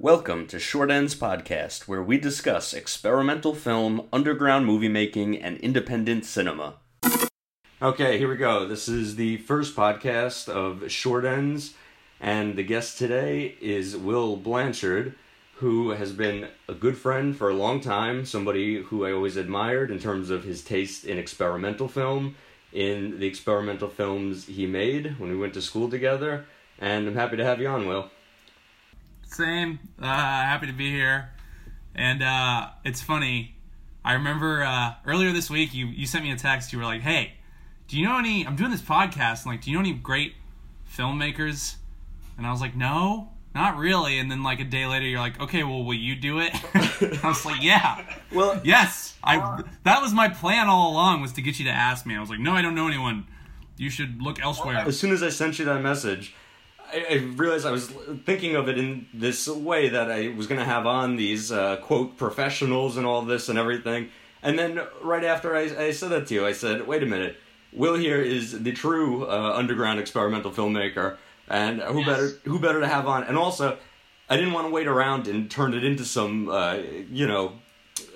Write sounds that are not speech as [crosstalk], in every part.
Welcome to Short Ends Podcast, where we discuss experimental film, underground movie making, and independent cinema. Okay, here we go. This is the first podcast of Short Ends, and the guest today is Will Blanchard, who has been a good friend for a long time, somebody who I always admired in terms of his taste in experimental film, in the experimental films he made when we went to school together, and I'm happy to have you on, Will. Same. Uh, happy to be here. And uh, it's funny. I remember uh, earlier this week you you sent me a text. You were like, "Hey, do you know any? I'm doing this podcast. And like, do you know any great filmmakers?" And I was like, "No, not really." And then like a day later, you're like, "Okay, well, will you do it?" [laughs] I was like, "Yeah, Well, yes." I that was my plan all along was to get you to ask me. I was like, "No, I don't know anyone. You should look elsewhere." as soon as I sent you that message, I, I realized I was thinking of it in this way that I was going to have on these uh, quote professionals and all this and everything. And then right after I, I said that to you, I said, "Wait a minute, Will here is the true uh, underground experimental filmmaker, and who Yes. better who better to have on?" And also, I didn't want to wait around and turn it into some uh, you know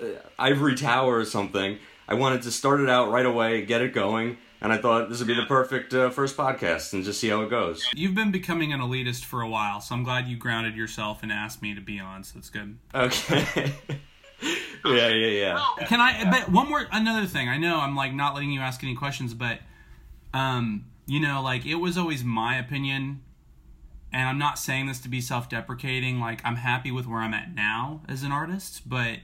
uh, ivory tower or something. I wanted to start it out right away, get it going, and I thought this would be the perfect uh, first podcast and just see how it goes. You've been becoming an elitist for a while, so I'm glad you grounded yourself and asked me to be on. So it's good. Okay. [laughs] yeah, yeah, yeah. Can I? But one more, another thing. I know I'm like not letting you ask any questions, but um, you know, like it was always my opinion, and I'm not saying this to be self-deprecating. Like I'm happy with where I'm at now as an artist, but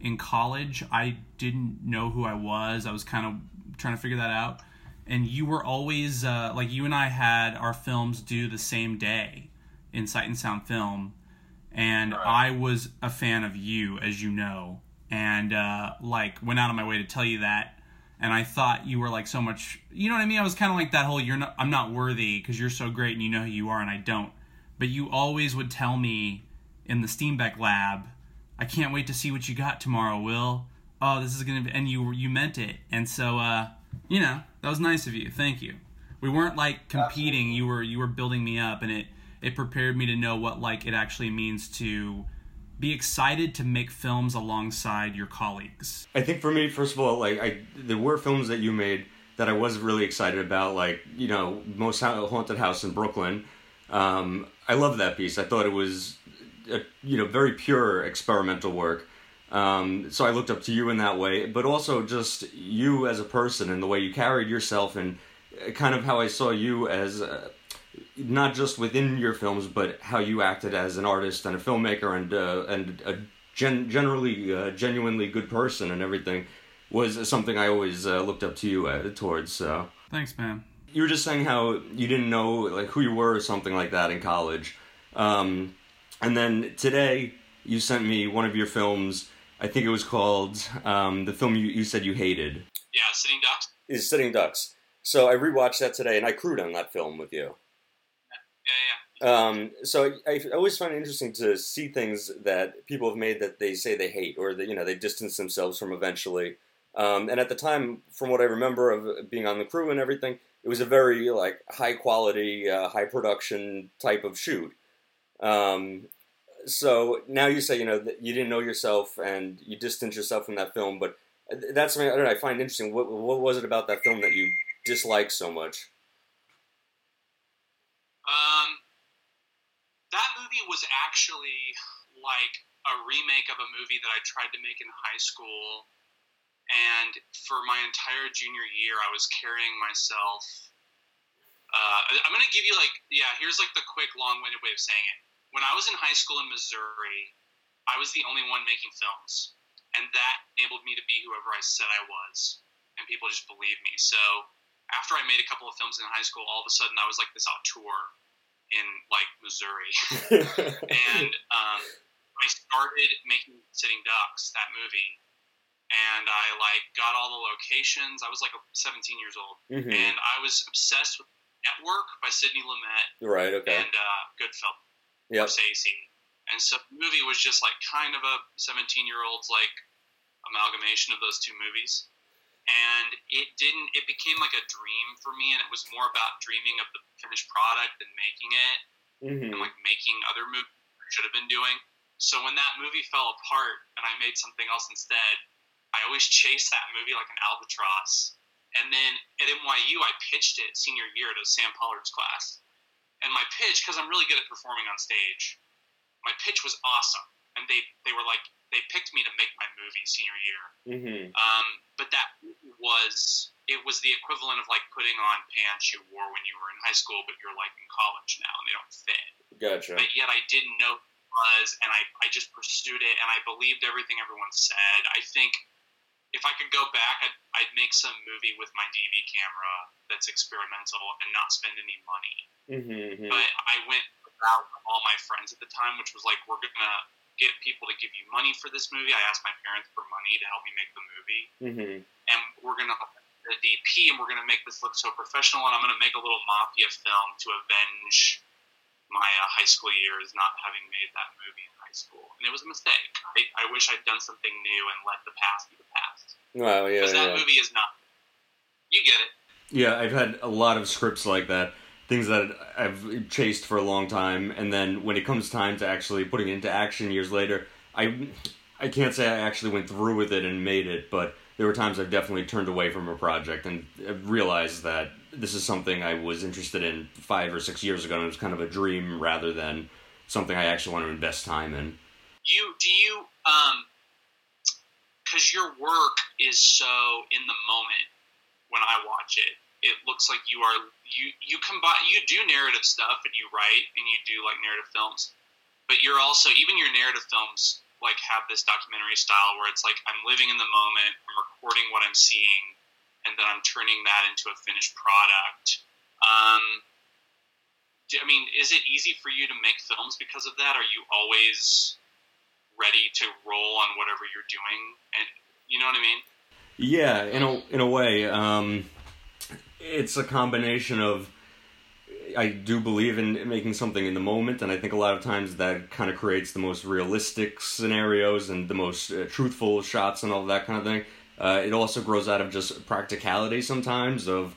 in college I didn't know who I was. I was kind of trying to figure that out. And you were always uh, like you and I had our films due the same day in Sight and Sound Film, and I was a fan of you, as you know, and uh, like went out of my way to tell you that. And I thought you were like so much, you know what I mean? I was kind of like that whole "you're not, I'm not worthy" because you're so great and you know who you are and I don't. But you always would tell me in the Steenbeck lab, "I can't wait to see what you got tomorrow, Will." Oh, this is gonna be, and you you meant it, and so uh, you know that was nice of you. Thank you. We weren't like competing. You were you were building me up, and it it prepared me to know what like it actually means to be excited to make films alongside your colleagues. I think for me, first of all, like I, there were films that you made that I was really excited about, like you know, Most Haunted House in Brooklyn. Um, I love that piece. I thought it was, a, you know, very pure experimental work. Um, so I looked up to you in that way, but also just you as a person and the way you carried yourself, and uh, kind of how I saw you as. Uh, not just within your films, but how you acted as an artist and a filmmaker and uh, and a gen- generally uh, genuinely good person and everything was something I always uh, looked up to you uh, towards. So Thanks, man. you were just saying how you didn't know like who you were or something like that in college, um, and then today you sent me one of your films. I think it was called um, the film you, you said you hated. Yeah, Sitting Ducks. Is Sitting Ducks. So I rewatched that today, and I crewed on that film with you. Yeah, yeah. Um, so I, I always find it interesting to see things that people have made that they say they hate or that you know they distance themselves from eventually. Um, and at the time, from what I remember of being on the crew and everything, it was a very like high quality, uh, high production type of shoot. Um, so now you say you know you didn't know yourself and you distanced yourself from that film, but that's something I don't know. I find interesting. What what was it about that film that you disliked so much? Um, that movie was actually like a remake of a movie that I tried to make in high school, and for my entire junior year, I was carrying myself. Uh, I'm gonna give you like yeah. Here's like the quick, long-winded way of saying it. When I was in high school in Missouri, I was the only one making films, and that enabled me to be whoever I said I was, and people just believed me. So after I made a couple of films in high school, all of a sudden I was like this auteur in like Missouri, [laughs] and um, I started making Sitting Ducks, that movie, and I like got all the locations. I was like 17 years old, Mhm. and I was obsessed with Network by Sidney Lumet Right. Okay. and uh, Goodfellas, Yep. And so the movie was just like kind of a 17 year old's like amalgamation of those two movies. And it didn't, it became like a dream for me, and it was more about dreaming of the finished product than making it Mhm. and like making other movies I should have been doing. So when that movie fell apart and I made something else instead, I always chased that movie like an albatross. And then at NYU, I pitched it senior year to Sam Pollard's class. And my pitch, because I'm really good at performing on stage, my pitch was awesome. And they, they were like, they picked me to make my movie senior year. Mm-hmm. Um, but that was it was the equivalent of like putting on pants you wore when you were in high school, but you're like in college now and they don't fit. Gotcha. But yet I didn't know it was, and I, I just pursued it, and I believed everything everyone said. I think if I could go back, I'd, I'd make some movie with my DV camera that's experimental and not spend any money. Mm-hmm. But I went without all my friends at the time, which was like, we're gonna get people to give you money for this movie. I asked my parents for money to help me make the movie, Mm-hmm. and we're gonna the DP, and we're gonna make this look so professional, and I'm gonna make a little mafia film to avenge my uh, high school years not having made that movie in high school, and it was a mistake. I, I wish I'd done something new and let the past be the past Wow. Yeah. because that yeah. movie is not. You get it. Yeah, I've had a lot of scripts like that. Things that I've chased for a long time, and then when it comes time to actually putting it into action years later, I I can't say I actually went through with it and made it, but there were times I've definitely turned away from a project and realized that this is something I was interested in five or six years ago, and it was kind of a dream rather than something I actually want to invest time in. You do you um because your work is so in the moment when I watch it. It looks like you are you you combine you do narrative stuff and you write and you do like narrative films, but you're also even your narrative films like have this documentary style where it's like I'm living in the moment, I'm recording what I'm seeing, and then I'm turning that into a finished product. Um, I mean, is it easy for you to make films because of that? Are you always ready to roll on whatever you're doing? And you know what I mean? Yeah, in a in a way, um, it's a combination of. I do believe in making something in the moment, and I think a lot of times that kind of creates the most realistic scenarios and the most uh, truthful shots and all that kind of thing. Uh, it also grows out of just practicality sometimes of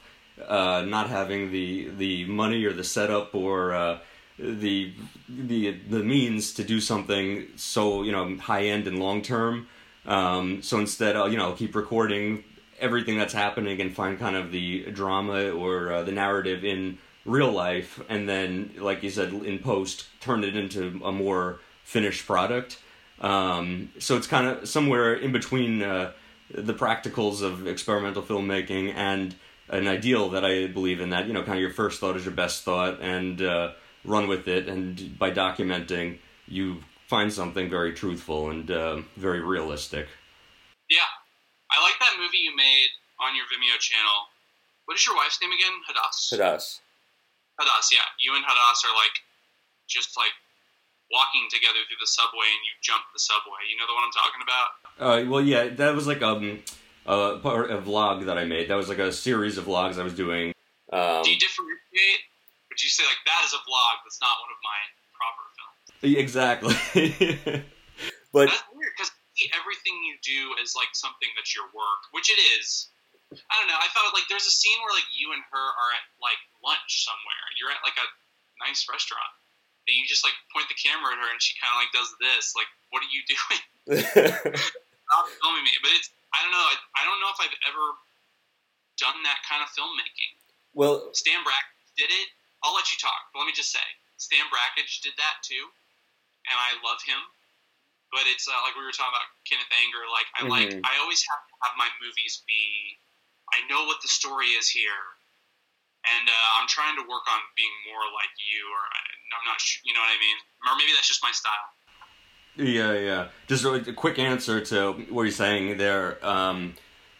uh, not having the the money or the setup or uh, the the the means to do something so you know high end and long term. Um, so instead, I'll you know keep recording everything that's happening and find kind of the drama or uh, the narrative in real life, and then, like you said, in post, turn it into a more finished product. Um, so it's kind of somewhere in between uh, the practicals of experimental filmmaking and an ideal that I believe in. That you know, kind of your first thought is your best thought, and uh, run with it. And by documenting, you find something very truthful and uh, very realistic. Yeah, I like that movie you made on your Vimeo channel. What is your wife's name again? Hadass. us. Hadass. Yeah, you and Hadass are like just like walking together through the subway, and you jump the subway. You know the one I'm talking about? Uh, well, yeah, that was like um, a part a vlog that I made. That was like a series of vlogs I was doing. Um, Do you differentiate? Would you say like that is a vlog that's not one of my proper films? exactly. [laughs] but That's weird because everything you do is like something that's your work, which it is. I don't know. I thought like there's a scene where like you and her are at like lunch somewhere. and You're at like a nice restaurant, and you just like point the camera at her, and she kind of like does this. Like, what are you [laughs] doing? [laughs] Stop filming me. But it's I don't know. I, I don't know if I've ever done that kind of filmmaking. well, Stan Brakhage did it. I'll let you talk, but let me just say, Stan Brakhage did that too, and I love him. But it's uh, like we were talking about Kenneth Anger. Like I like, Mhm. I always have to have my movies be. I know what the story is here, and uh, I'm trying to work on being more like you, or I- I'm not sure. You know what I mean? Or maybe that's just my style. Yeah, yeah. Just a, a quick answer to what you're saying there um,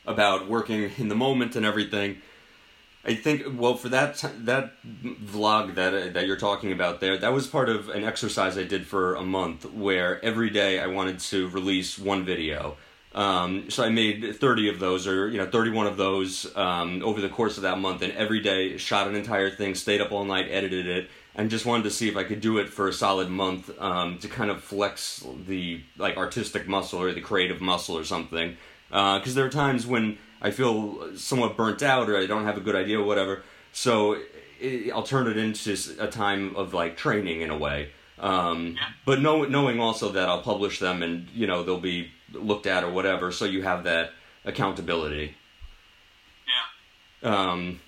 about working in the moment and everything. I think well for that that vlog that uh, that you're talking about there that was part of an exercise I did for a month where every day I wanted to release one video. Um, so I made 30 of those or you know 31 of those um, over the course of that month and every day shot an entire thing, stayed up all night, edited it and just wanted to see if I could do it for a solid month um, to kind of flex the like artistic muscle or the creative muscle or something. Because there are times when I feel somewhat burnt out or I don't have a good idea or whatever. So it, I'll turn it into a time of like training in a way. Um. But know, knowing also that I'll publish them and you know they'll be looked at or whatever, so you have that accountability. Yeah. Um,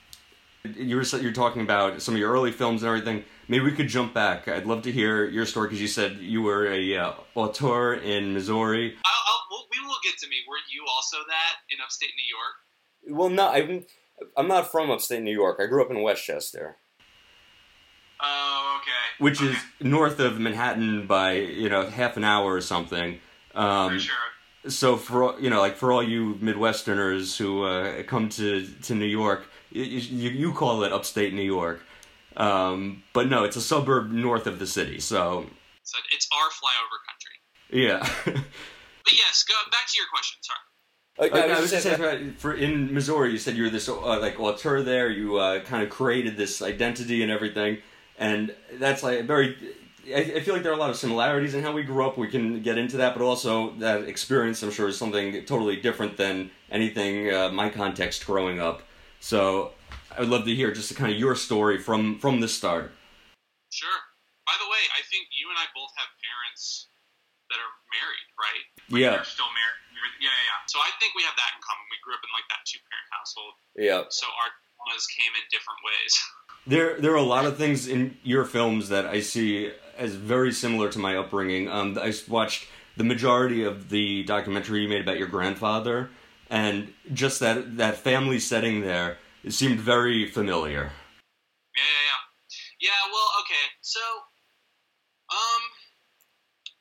you were you're talking about some of your early films and everything. Maybe we could jump back. I'd love to hear your story because you said you were a uh, auteur in Missouri. I'll, I'll, we'll, we will get to me. Were you also that in upstate New York? Well, no, I'm I'm not from upstate New York. I grew up in Westchester, Oh, okay. which Okay, is north of Manhattan by you know half an hour or something. Um, for sure. So for you know like for all you Midwesterners who uh, come to to New York, you, you you call it upstate New York, um, but no, it's a suburb north of the city. So So it's our flyover country. yeah. [laughs] But yes, go back to your question. Sorry. I, I was just saying, uh, for in Missouri, you said you were this uh, like auteur there. You uh, kind of created this identity and everything, and that's like very. I, I feel like there are a lot of similarities in how we grew up. We can get into that, but also that experience, I'm sure, is something totally different than anything uh, my context growing up. So I would love to hear just kind of your story from from the start. Sure. By the way, I think you and I both have parents that are married, right? Yeah, They're still married. Yeah, yeah, yeah. So I think we have that in common. We grew up in like that two parent household, yeah. so our traumas came in different ways. [laughs] There, there are a lot of things in your films that I see as very similar to my upbringing. Um, I watched the majority of the documentary you made about your grandfather, and just that that family setting there it seemed very familiar. Yeah, yeah, yeah. Yeah, well, okay. So, um,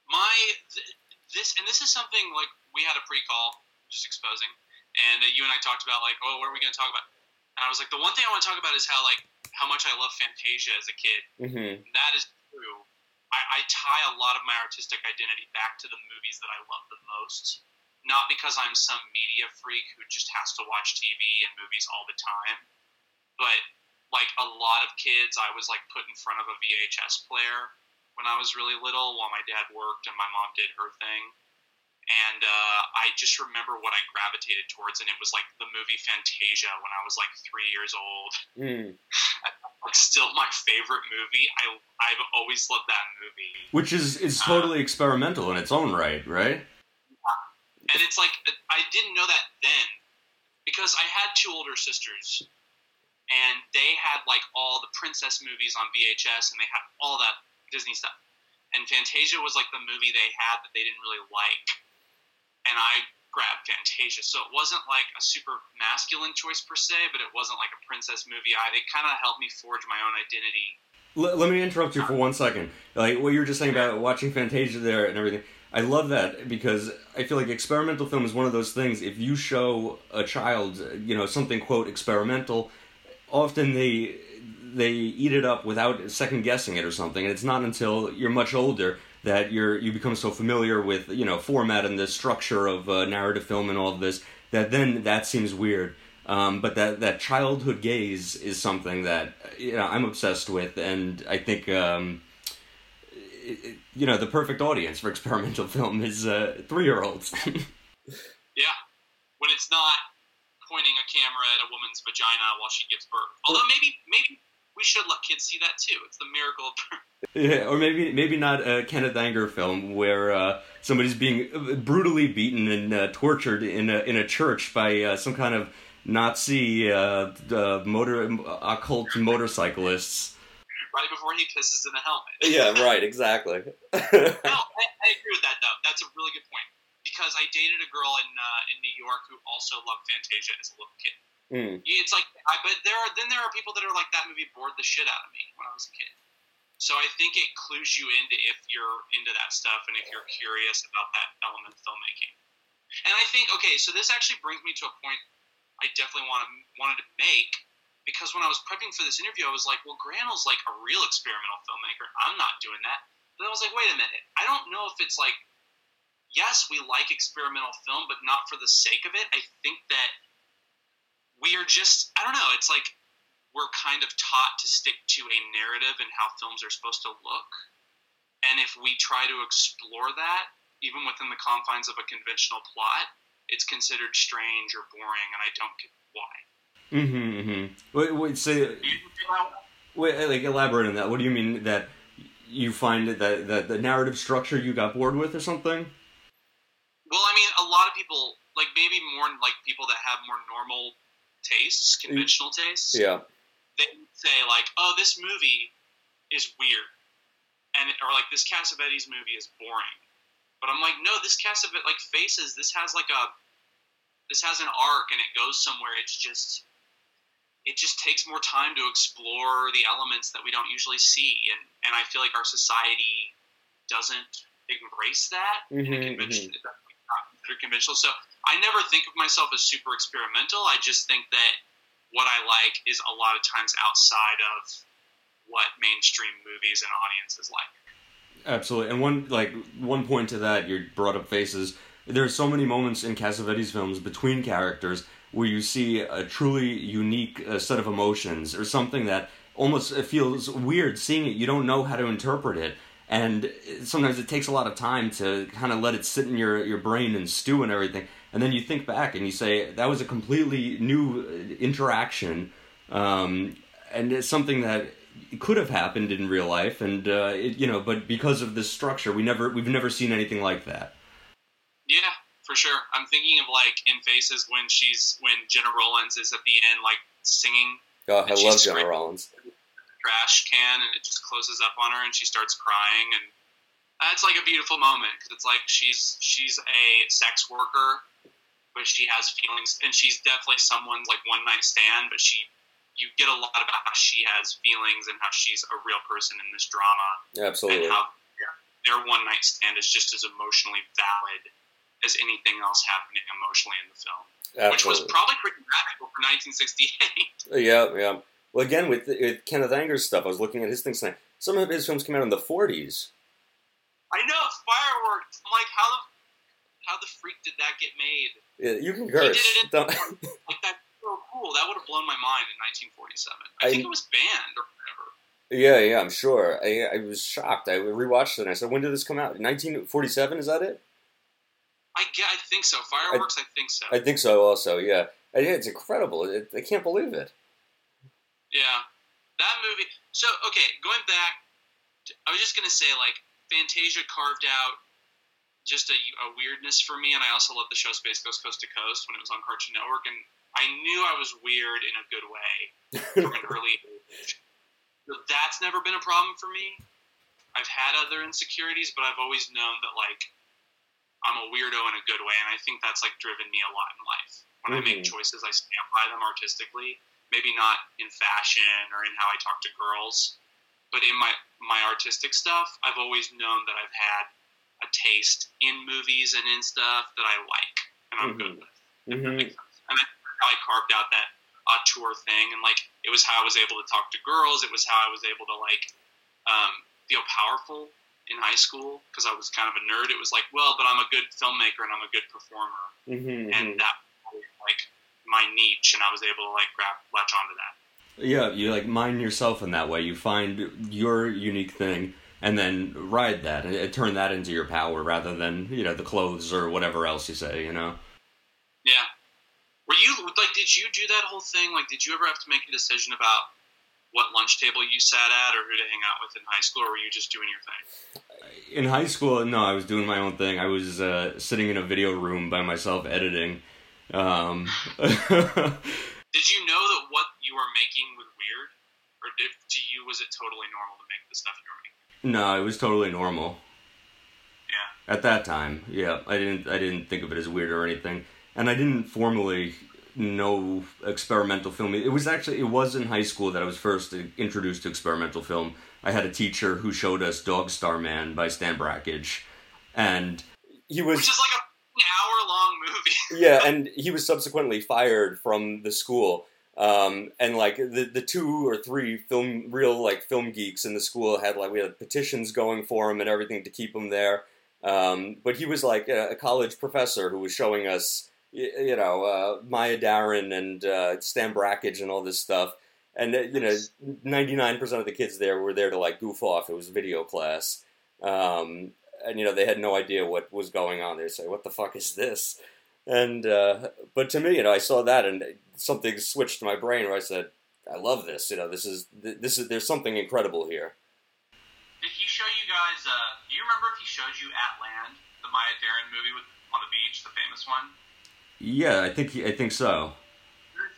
my th- this and this is something like we had a pre-call just exposing, and uh, you and I talked about like, oh, what are we going to talk about? And I was like, the one thing I want to talk about is how like how much I love Fantasia as a kid. Mm-hmm. That is true. I, I tie a lot of my artistic identity back to the movies that I love the most. Not because I'm some media freak who just has to watch TV and movies all the time, but like a lot of kids, I was like put in front of a VHS player when I was really little while my dad worked and my mom did her thing. And uh, I just remember what I gravitated towards, and it was like the movie Fantasia when I was like three years old [laughs] Mm. like still my favorite movie. I I've always loved that movie, Which is is totally experimental in its own right, right? and it's like I didn't know that then because I had two older sisters, and they had like all the princess movies on VHS, and they had all that Disney stuff. And Fantasia was like the movie they had that they didn't really like, and I grabbed Fantasia. So it wasn't like a super masculine choice per se, but it wasn't like a princess movie. I it kind of helped me forge my own identity. L- let me interrupt you for one second. Like what you were just saying about watching Fantasia there and everything. I love that because I feel like experimental film is one of those things. If you show a child, you know, something quote experimental, often they they eat it up without second guessing it or something. And it's not until you're much older that you're you become so familiar with you know format and the structure of uh, narrative film and all of this that then that seems weird. Um, but that that childhood gaze is something that you know I'm obsessed with, and I think um, it- you know the perfect audience for [laughs] experimental film is uh, three year olds. [laughs] Yeah, when it's not pointing a camera at a woman's vagina while she gives birth. Although maybe maybe we should let kids see that too. It's the miracle. [laughs] Yeah, or maybe maybe not a Kenneth Anger film where uh, somebody's being brutally beaten and uh, tortured in a in a church by uh, some kind of Nazi uh, uh, motor occult motorcyclists. right before he pisses in the helmet. Yeah, right. Exactly. [laughs] No, I, I agree with that though. That's a really good point because I dated a girl in uh, in New York who also loved Fantasia as a little kid. Mm. It's like, I, but there are then there are people that are like that movie bored the shit out of me when I was a kid. So I think it clues you into if you're into that stuff and if you're curious about that element of filmmaking. And I think okay, so this actually brings me to a point I definitely want to, wanted to make because when I was prepping for this interview, I was like, well, Granel's like a real experimental filmmaker. I'm not doing that. But I was like, wait a minute. I don't know if it's like, yes, we like experimental film, but not for the sake of it. I think that we are just, I don't know. It's like we're kind of taught to stick to a narrative and how films are supposed to look. And if we try to explore that, even within the confines of a conventional plot, it's considered strange or boring, and I don't get why. Mm-hmm. mm-hmm. Wait, wait, say, You feel that way? wait, like elaborate on that. What do you mean that you find that that the narrative structure you got bored with or something? Well, I mean, a lot of people, like maybe more like people that have more normal tastes, conventional tastes, Yeah. they say like, "Oh, this movie is weird," and or like this Cassavetes movie is boring. But I'm like, no, this Cassavetes like Faces. This has like a, this has an arc and it goes somewhere. It's just, it just takes more time to explore the elements that we don't usually see, and and I feel like our society doesn't embrace that in a Mhm, convention that not conventional. So I never think of myself as super experimental. I just think that what I like is a lot of times outside of what mainstream movies and audiences like. Absolutely. And one like one point to that, you brought up faces. There are so many moments in Cassavetes films between characters where you see a truly unique uh, set of emotions or something that almost feels weird seeing it. You don't know how to interpret it. And sometimes it takes a lot of time to kind of let it sit in your, your brain and stew and everything. And then you think back and you say, that was a completely new uh, interaction. Um, and it's something that could have happened in real life and uh, it, you know but because of this structure we never we've never seen anything like that Yeah, for sure. I'm thinking of like in Faces when she's when Gena Rowlands is at the end like singing oh, I love Gena Rowlands trash can and it just closes up on her and she starts crying. And that's like a beautiful moment because it's like she's she's a sex worker but she has feelings and she's definitely someone's like one night stand but she you get a lot about how she has feelings and how she's a real person in this drama. Absolutely. And how their, one night stand is just as emotionally valid as anything else happening emotionally in the film which was probably pretty radical for 1968 yeah yeah well again with, with kenneth anger's stuff i was looking at his things tonight some of his films came out in the 40s I know fireworks. I'm like, how the how the freak did that get made? Yeah, you can He curse did it. In, [laughs] like that's so cool. That would have blown my mind in 1947. I, I- think it was banned or whatever. yeah yeah i'm sure I, I was shocked i rewatched it and i said when did this come out 1947 is that it I get. I think so. Fireworks. I, think so. i think so also yeah it's incredible it, i can't believe it yeah, that movie. So okay, going back, to, I was just gonna say like Fantasia carved out just a, a weirdness for me, and I also love the show Space Ghost Coast to Coast when it was on Cartoon Network, and I knew I was weird in a good way. [laughs] from an early age. That's never been a problem for me. I've had other insecurities, but I've always known that like I'm a weirdo in a good way, and I think that's like driven me a lot in life. When I make Mhm. choices, I stand by them artistically. Maybe not in fashion or in how I talk to girls, but in my my artistic stuff, I've always known that I've had a taste in movies and in stuff that I like, and I'm good Mhm. with. Mhm. And I, I carved out that auteur thing, and like it was how I was able to talk to girls. It was how I was able to like um, feel powerful in high school because I was kind of a nerd. It was like, well, but I'm a good filmmaker and I'm a good performer, Mhm, and that like my niche, and I was able to like grab latch onto that. Yeah, you like mine yourself in that way. You find your unique thing and then ride that and, turn that into your power rather than, you know, the clothes or whatever else you say, you know? Yeah. Were you like? Did you do that whole thing? Like, did you ever have to make a decision about what lunch table you sat at or who to hang out with in high school, or were you just doing your thing? In high school, no, I was doing my own thing. I was uh, sitting in a video room by myself editing. Um, [laughs] Did you know that what you were making was weird, or did, to you was it totally normal to make the stuff you were making? no, it was totally normal. Yeah. At that time, yeah, I didn't I didn't think of it as weird or anything, and I didn't formally know experimental film. It was actually it was in high school that I was first introduced to experimental film. I had a teacher who showed us Dog Star Man by Stan Brakhage, and he was Which is like a hour long movie. [laughs] yeah, and he was subsequently fired from the school. Um, and like the the two or three film real like film geeks in the school had like we had petitions going for him and everything to keep him there. Um, but he was like a, a college professor who was showing us, y- you know, uh, Maya Deren and uh, Stan Brakhage and all this stuff. And uh, you know, ninety nine percent of the kids there were there to like goof off. It was video class, um, and you know they had no idea what was going on. They say, "What the fuck is this?" And uh, but to me, you know, I saw that and something switched to my brain where I said, "I love this. You know, this is this is there's something incredible here." Did he show you guys? Uh, do you remember if he showed you At Land, the Maya Deren movie with on the beach, the famous one? Yeah, I think he, I think so.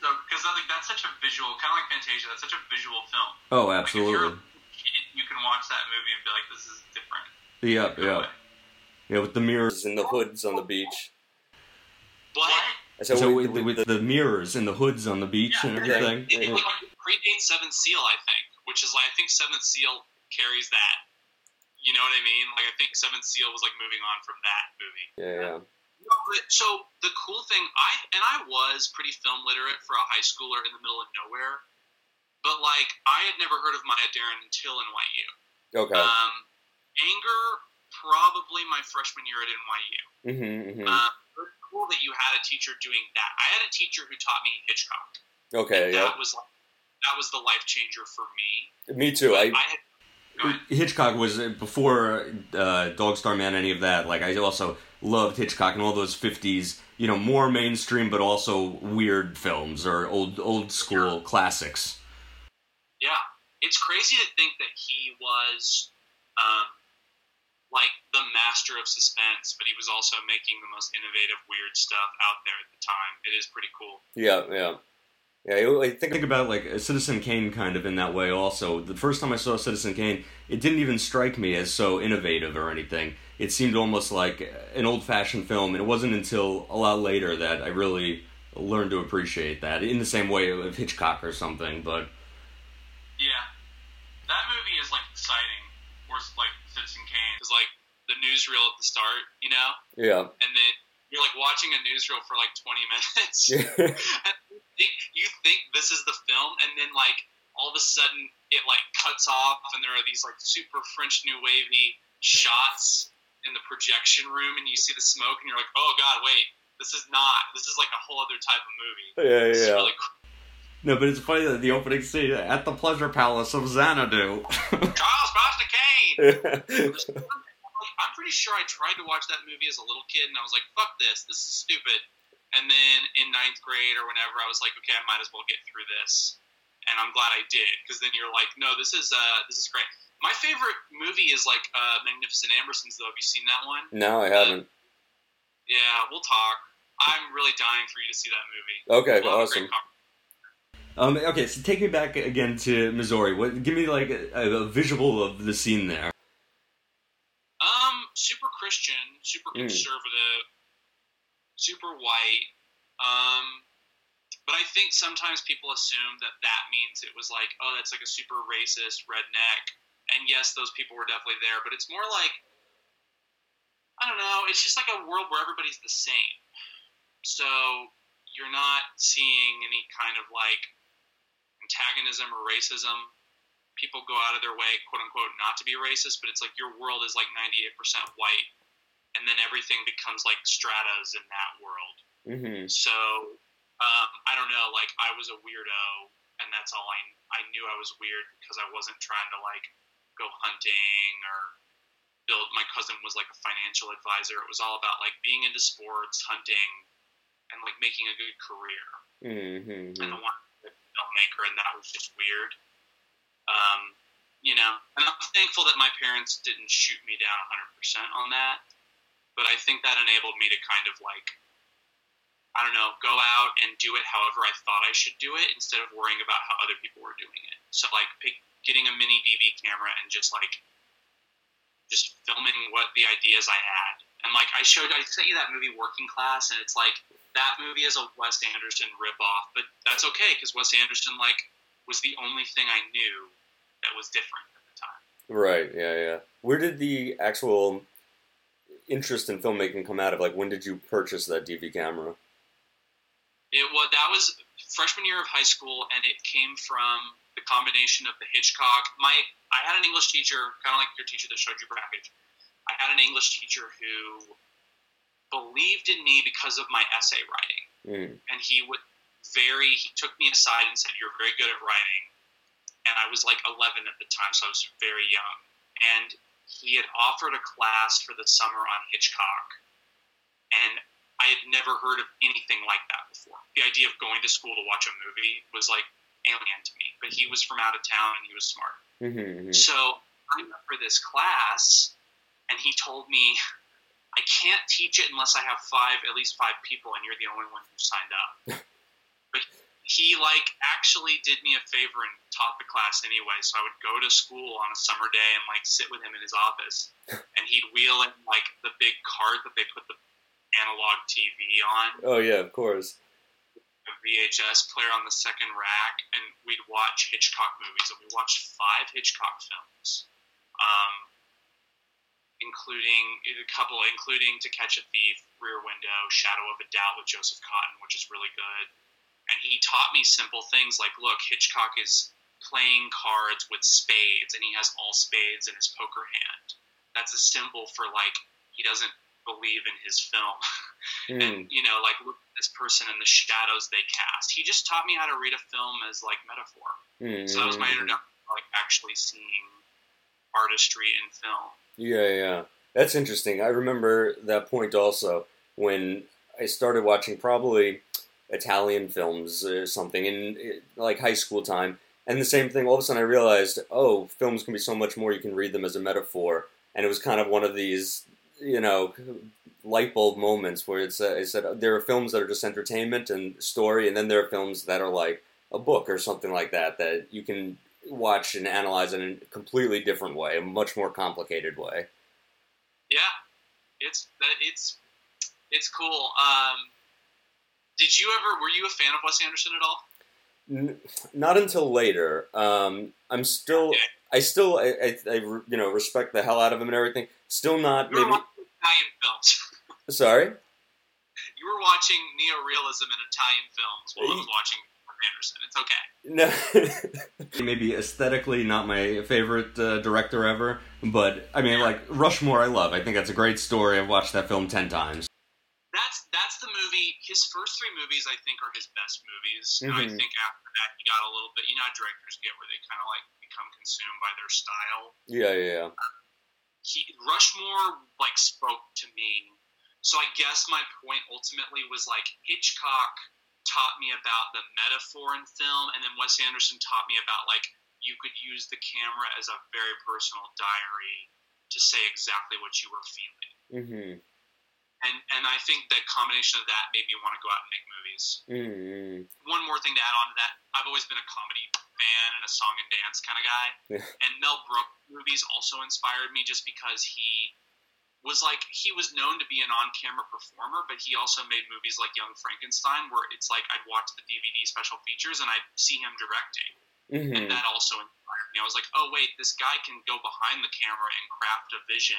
So, because I think that's such a visual, kind of like Fantasia. That's such a visual film. Oh, Like, if you're absolutely. a kid, you can watch that movie and be like, "This is different." Yeah, Good yeah, yeah. With the mirrors and the hoods on the beach. What? So, with, the, with the mirrors and the hoods on the beach and Yeah. everything. It, it like, predates Seventh Seal, I think, which is like I think Seventh Seal carries that. You know what I mean? Like I think Seventh Seal was like moving on from that movie. Yeah, yeah. No, but, so the cool thing, I and I was pretty film literate for a high schooler in the middle of nowhere, but like I had never heard of Maya Deren until NYU. Okay. Um, Anger, probably my freshman year at NYU. Mm-hmm, mm-hmm. Uh, it's cool that you had a teacher doing that. I had a teacher who taught me Hitchcock. Okay, yeah. That was like that was the life changer for me. Me too. I, I had. Hitchcock was uh, before uh, Dog Star Man, any of that. Like I also loved Hitchcock and all those '50s, you know, more mainstream but also weird films or old old school classics. Yeah, it's crazy to think that he was um, like the master of suspense, but he was also making the most innovative, weird stuff out there at the time. It is pretty cool. Yeah, yeah, yeah. I think, think about like a Citizen Kane kind of in that way. Also, the first time I saw Citizen Kane, it didn't even strike me as so innovative or anything. It seemed almost like an old-fashioned film, and it wasn't until a lot later that I really learned to appreciate that. In the same way of Hitchcock or something, but Yeah, that movie is like exciting. Or like Citizen Kane is like the newsreel at the start, you know, yeah, and then you're like watching a newsreel for like 20 minutes. yeah, [laughs] and you think, you think this is the film, and then like all of a sudden it like cuts off, and there are these like super French New Wavy shots in the projection room, and you see the smoke, and you're like, oh god, wait, this is not. This is like a whole other type of movie. yeah, It's yeah. really cool. No, but it's funny that the opening scene at the Pleasure Palace of Xanadu. Charles Foster Kane. [laughs] I'm pretty sure I tried to watch that movie as a little kid, and I was like, "Fuck this! This is stupid." And then in ninth grade or whenever, I was like, "Okay, I might as well get through this." And I'm glad I did, because then you're like, "No, this is uh, this is great." My favorite movie is like uh, Magnificent Ambersons, though. Have you seen that one? no, I haven't. Yeah, we'll talk. I'm really dying for you to see that movie. Okay, We'll awesome. Um, okay, so take me back again to Missouri. What? Give me like a, a visual of the scene there. Um, super Christian, super Mm. conservative, super white. Um, but I think sometimes people assume that that means it was like, oh, that's like a super racist redneck. And yes, those people were definitely there, but it's more like, I don't know, it's just like a world where everybody's the same. So you're not seeing any kind of like antagonism or racism people go out of their way, quote unquote, not to be racist, but it's like your world is like 98% white, and then everything becomes like stratas in that world. Mm-hmm. So um, I don't know, like I was a weirdo, and that's all I I knew I was weird because I wasn't trying to like go hunting or build. My cousin was like a financial advisor. It was all about like being into sports, hunting, and like making a good career Mm-hmm. and I wanted filmmaker, and that was just weird. Um, you know, and I'm thankful that my parents didn't shoot me down 100% on that, but I think that enabled me to kind of like, I don't know, go out and do it however I thought I should do it instead of worrying about how other people were doing it. So like pick, getting a mini DV camera and just like just filming what the ideas I had. And like I showed, I sent you that movie Working Class, and it's like that movie is a Wes Anderson ripoff, but that's okay because Wes Anderson like was the only thing I knew that was different at the time. Right. Yeah. Yeah. Where did the actual interest in filmmaking come out of? Like, when did you purchase that DV camera? It was that was freshman year of high school, and it came from the combination of the Hitchcock. My I had an English teacher, kind of like your teacher that showed you Brakhage. I had an English teacher who believed in me because of my essay writing. Mm. and he would very he took me aside and said you're very good at writing and i was like 11 at the time so i was very young and he had offered a class for the summer on hitchcock and i had never heard of anything like that before the idea of going to school to watch a movie was like alien to me but he was from out of town and he was smart Mm-hmm. so I went for this class, and he told me, [laughs] I can't teach it unless I have five, at least five people, and you're the only one who signed up. [laughs] but he like actually did me a favor and taught the class anyway. So I would go to school on a summer day and like sit with him in his office, [laughs] and he'd wheel in like the big cart that they put the analog TV on. Oh yeah, of course. A VHS player on the second rack, and we'd watch Hitchcock movies, and we watched five Hitchcock films. Um, including a couple, including To Catch a Thief, Rear Window, Shadow of a Doubt with Joseph Cotten, which is really good. And he taught me simple things like, look, Hitchcock is playing cards with spades, and he has all spades in his poker hand. That's a symbol for like he doesn't believe in his film. Mm. [laughs] and you know, like look at this person and the shadows they cast. He just taught me how to read a film as like metaphor. Mm. So that was my introduction like actually seeing artistry in film. Yeah, yeah. That's interesting. I remember that point also when I started watching probably Italian films or something in like high school time. And the same thing, all of a sudden I realized, oh, films can be so much more. You can read them as a metaphor. And it was kind of one of these, you know, light bulb moments where it's, uh, I said, there are films that are just entertainment and story, and then there are films that are like a book or something like that that you can watch and analyze in a completely different way, a much more complicated way. Yeah, it's it's it's cool. Um, did you ever? Were you a fan of Wes Anderson at all? N- not until later. Um, I'm still, Okay. I still, I, I, I, you know, respect the hell out of him and everything. Still not You were maybe. watching Italian films. [laughs] Sorry. you were watching neorealism in Italian films while I was watching Anderson. It's okay. No. [laughs] maybe aesthetically not my favorite uh, director ever, but I mean, like Rushmore, I love. I think that's a great story. I've watched that film ten times. That's that's the movie. His first three movies, I think, are his best movies. And I think after that, he got a little bit. You know, how directors get where they kind of like become consumed by their style. Yeah, yeah, yeah. he Rushmore like spoke to me. So I guess my point ultimately was like Hitchcock taught me about the metaphor in film, and then Wes Anderson taught me about like you could use the camera as a very personal diary to say exactly what you were feeling. Mm-hmm. And and I think the combination of that made me want to go out and make movies. Mm-hmm. One more thing to add on to that, I've always been a comedy fan and a song and dance kind of guy. [laughs] And Mel Brooks movies also inspired me just because he was like he was known to be an on-camera performer, but he also made movies like Young Frankenstein, where it's like I'd watch the DVD special features and I'd see him directing, Mm-hmm. and that also inspired me. I was like, oh wait, this guy can go behind the camera and craft a vision,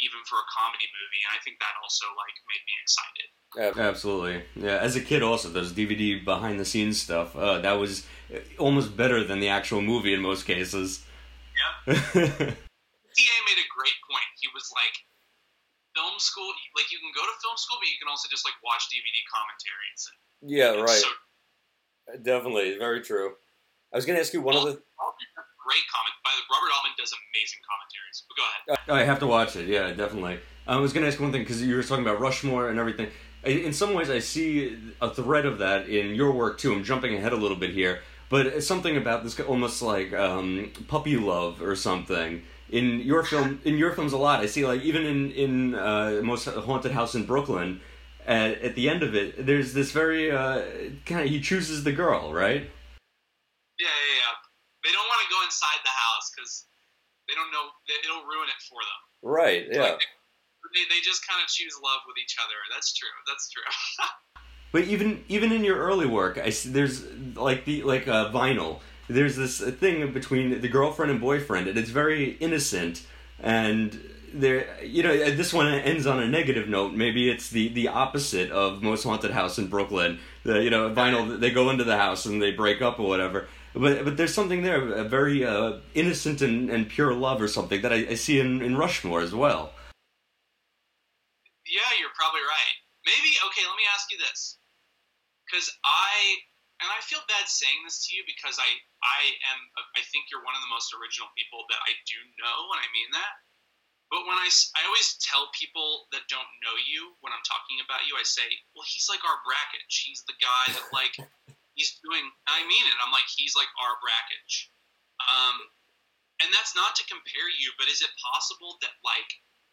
even for a comedy movie, and I think that also like made me excited. Absolutely. Yeah. As a kid, also those DVD behind the scenes stuff. Uh, that was almost better than the actual movie in most cases. Yeah. [laughs] TA made a great point. He was like, film school, like you can go to film school, but you can also just like watch DVD commentaries. yeah. It's Right. So, Definitely. Very true. I was going to ask you one of the. great comment. By the Robert Altman does amazing commentaries. But go ahead. I have to watch it. Yeah, definitely. I was going to ask one thing because you were talking about Rushmore and everything. In some ways, I see a thread of that in your work too. I'm jumping ahead a little bit here, but it's something about this almost like um, puppy love or something. In your film, in your films, a lot. I see like even in in uh, most haunted house in Brooklyn. At, at the end of it, there's this very uh, kind of he chooses the girl, right? Yeah, yeah, yeah. They don't want to go inside the house because they don't know it'll ruin it for them. Right. Yeah. Like, they, they just kind of choose love with each other. That's true. That's true. [laughs] But even even in your early work, I see there's like the like uh, vinyl. There's this thing between the girlfriend and boyfriend, and it's very innocent. And there, you know, this one ends on a negative note. Maybe it's the the opposite of most haunted house in Brooklyn. The you know vinyl, they go into the house and they break up or whatever. But but there's something there, a very uh, innocent and, and pure love or something that I, I see in, in Rushmore as well. Yeah, you're probably right. Maybe okay. Let me ask you this, because I and I feel bad saying this to you because I I am I think you're one of the most original people that I do know, and I mean that. But when I, I always tell people that don't know you when I'm talking about you, I say, well, he's like our Brakhage. He's the guy that like [laughs] he's doing. I mean it. I'm like he's like our Brakhage. Um, and that's not to compare you, but is it possible that like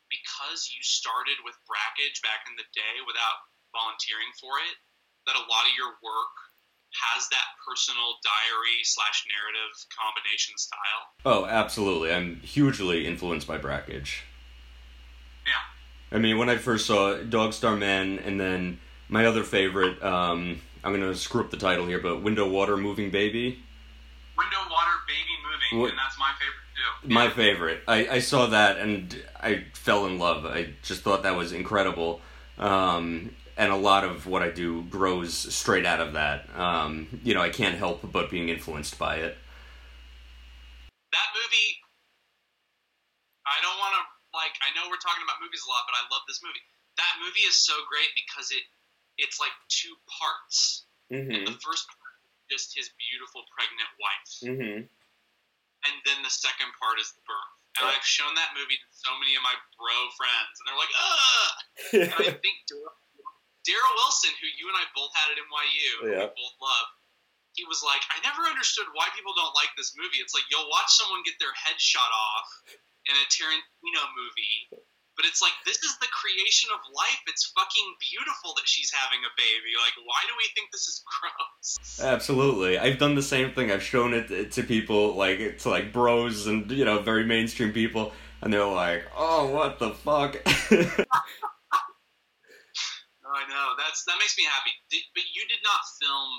because you started with Brakhage back in the day without volunteering for it, that a lot of your work has that personal diary slash narrative combination style. Oh, absolutely. I'm hugely influenced by Brakhage. Yeah. I mean, when I first saw Dog Star Man, and then my other favorite, um, I'm gonna screw up the title here, but Window Water Moving Baby. Window Water Baby Moving, What- and that's my favorite too. My favorite. I, I saw that and I fell in love. I just thought that was incredible. Um, and a lot of what I do grows straight out of that. Um, you know, I can't help but being influenced by it. that movie i don't want to like i know we're talking about movies a lot but i love this movie that movie is so great because it it's like two parts Mm-hmm. the first part is just his beautiful pregnant wife Mm-hmm. and then the second part is the birth and i've shown that movie to so many of my bro friends and they're like ugh [laughs] and i think daryl wilson who you and i both had at nyu Yeah. we both love he was like, I never understood why people don't like this movie. It's like you'll watch someone get their head shot off in a Tarantino movie, but it's like this is the creation of life. It's fucking beautiful that she's having a baby. Like, why do we think this is gross? Absolutely. I've done the same thing. I've shown it to people, like, to like bros and, you know, very mainstream people, and they're like, oh, what the fuck? [laughs] I know that's that makes me happy. Did, but you did not film.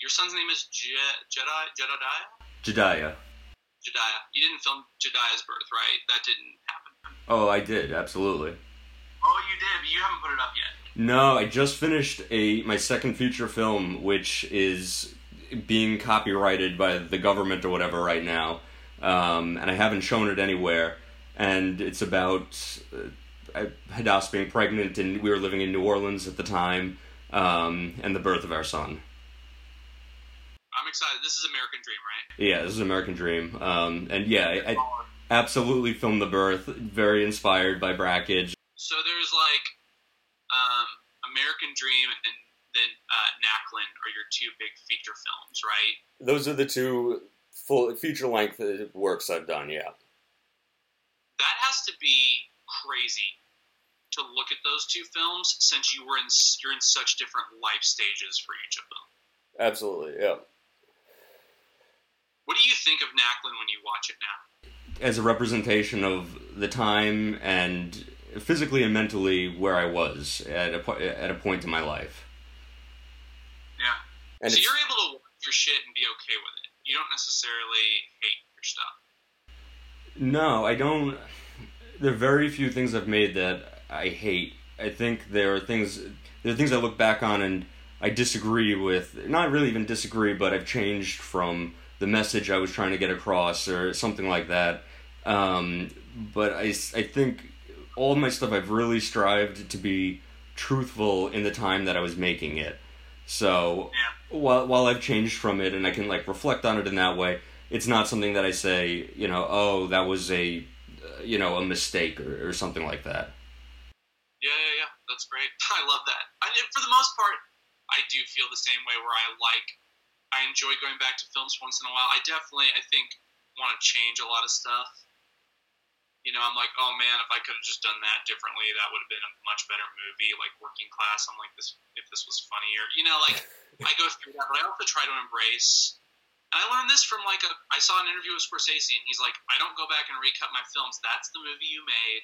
Your son's name is Je, Jedi Jedediah. Jediah. Jediah. You didn't film Jediah's birth, right? That didn't happen. Oh, I did, absolutely. Oh, you did, but you haven't put it up yet. No, I just finished a my second feature film, which is being copyrighted by the government or whatever right now, um, and I haven't shown it anywhere. And it's about uh, Hadass being pregnant, and we were living in New Orleans at the time, um, and the birth of our son. I'm excited. This is American Dream, right? Yeah, this is American Dream, um, and yeah, I, I absolutely filmed the birth. Very inspired by Brakhage. So there's like um, American Dream and then uh, Knackland are your two big feature films, right? Those are the two full feature length works I've done. Yeah. That has to be crazy to look at those two films since you were in you're in such different life stages for each of them. Absolutely, yeah. What do you think of Knackland when you watch it now? As a representation of the time and physically and mentally where I was at a at a point in my life. Yeah. And so you're able to watch your shit and be okay with it. You don't necessarily hate your stuff. no, I don't. There are very few things I've made that I hate. I think there are things there are things I look back on and I disagree with. Not really even disagree, but I've changed from the message I was trying to get across or something like that. Um, but I think all my stuff I've really strived to be truthful in the time that I was making it. So Yeah. while while I've changed from it and I can like reflect on it in that way, it's not something that I say, you know, oh that was a, uh, you know, a mistake or, or something like that. Yeah, yeah, yeah. That's great. [laughs] I love that. I mean, for the most part, I do feel the same way where I like, I enjoy going back to films once in a while. I definitely, I think, want to change a lot of stuff. You know, I'm like, oh man, if I could have just done that differently, that would have been a much better movie. Like Working Class, I'm like, this if this was funnier. You know, like [laughs] I go through that, but I also try to embrace. And I learned this from like a. I saw an interview with Scorsese, and he's like, I don't go back and recut my films. That's the movie you made.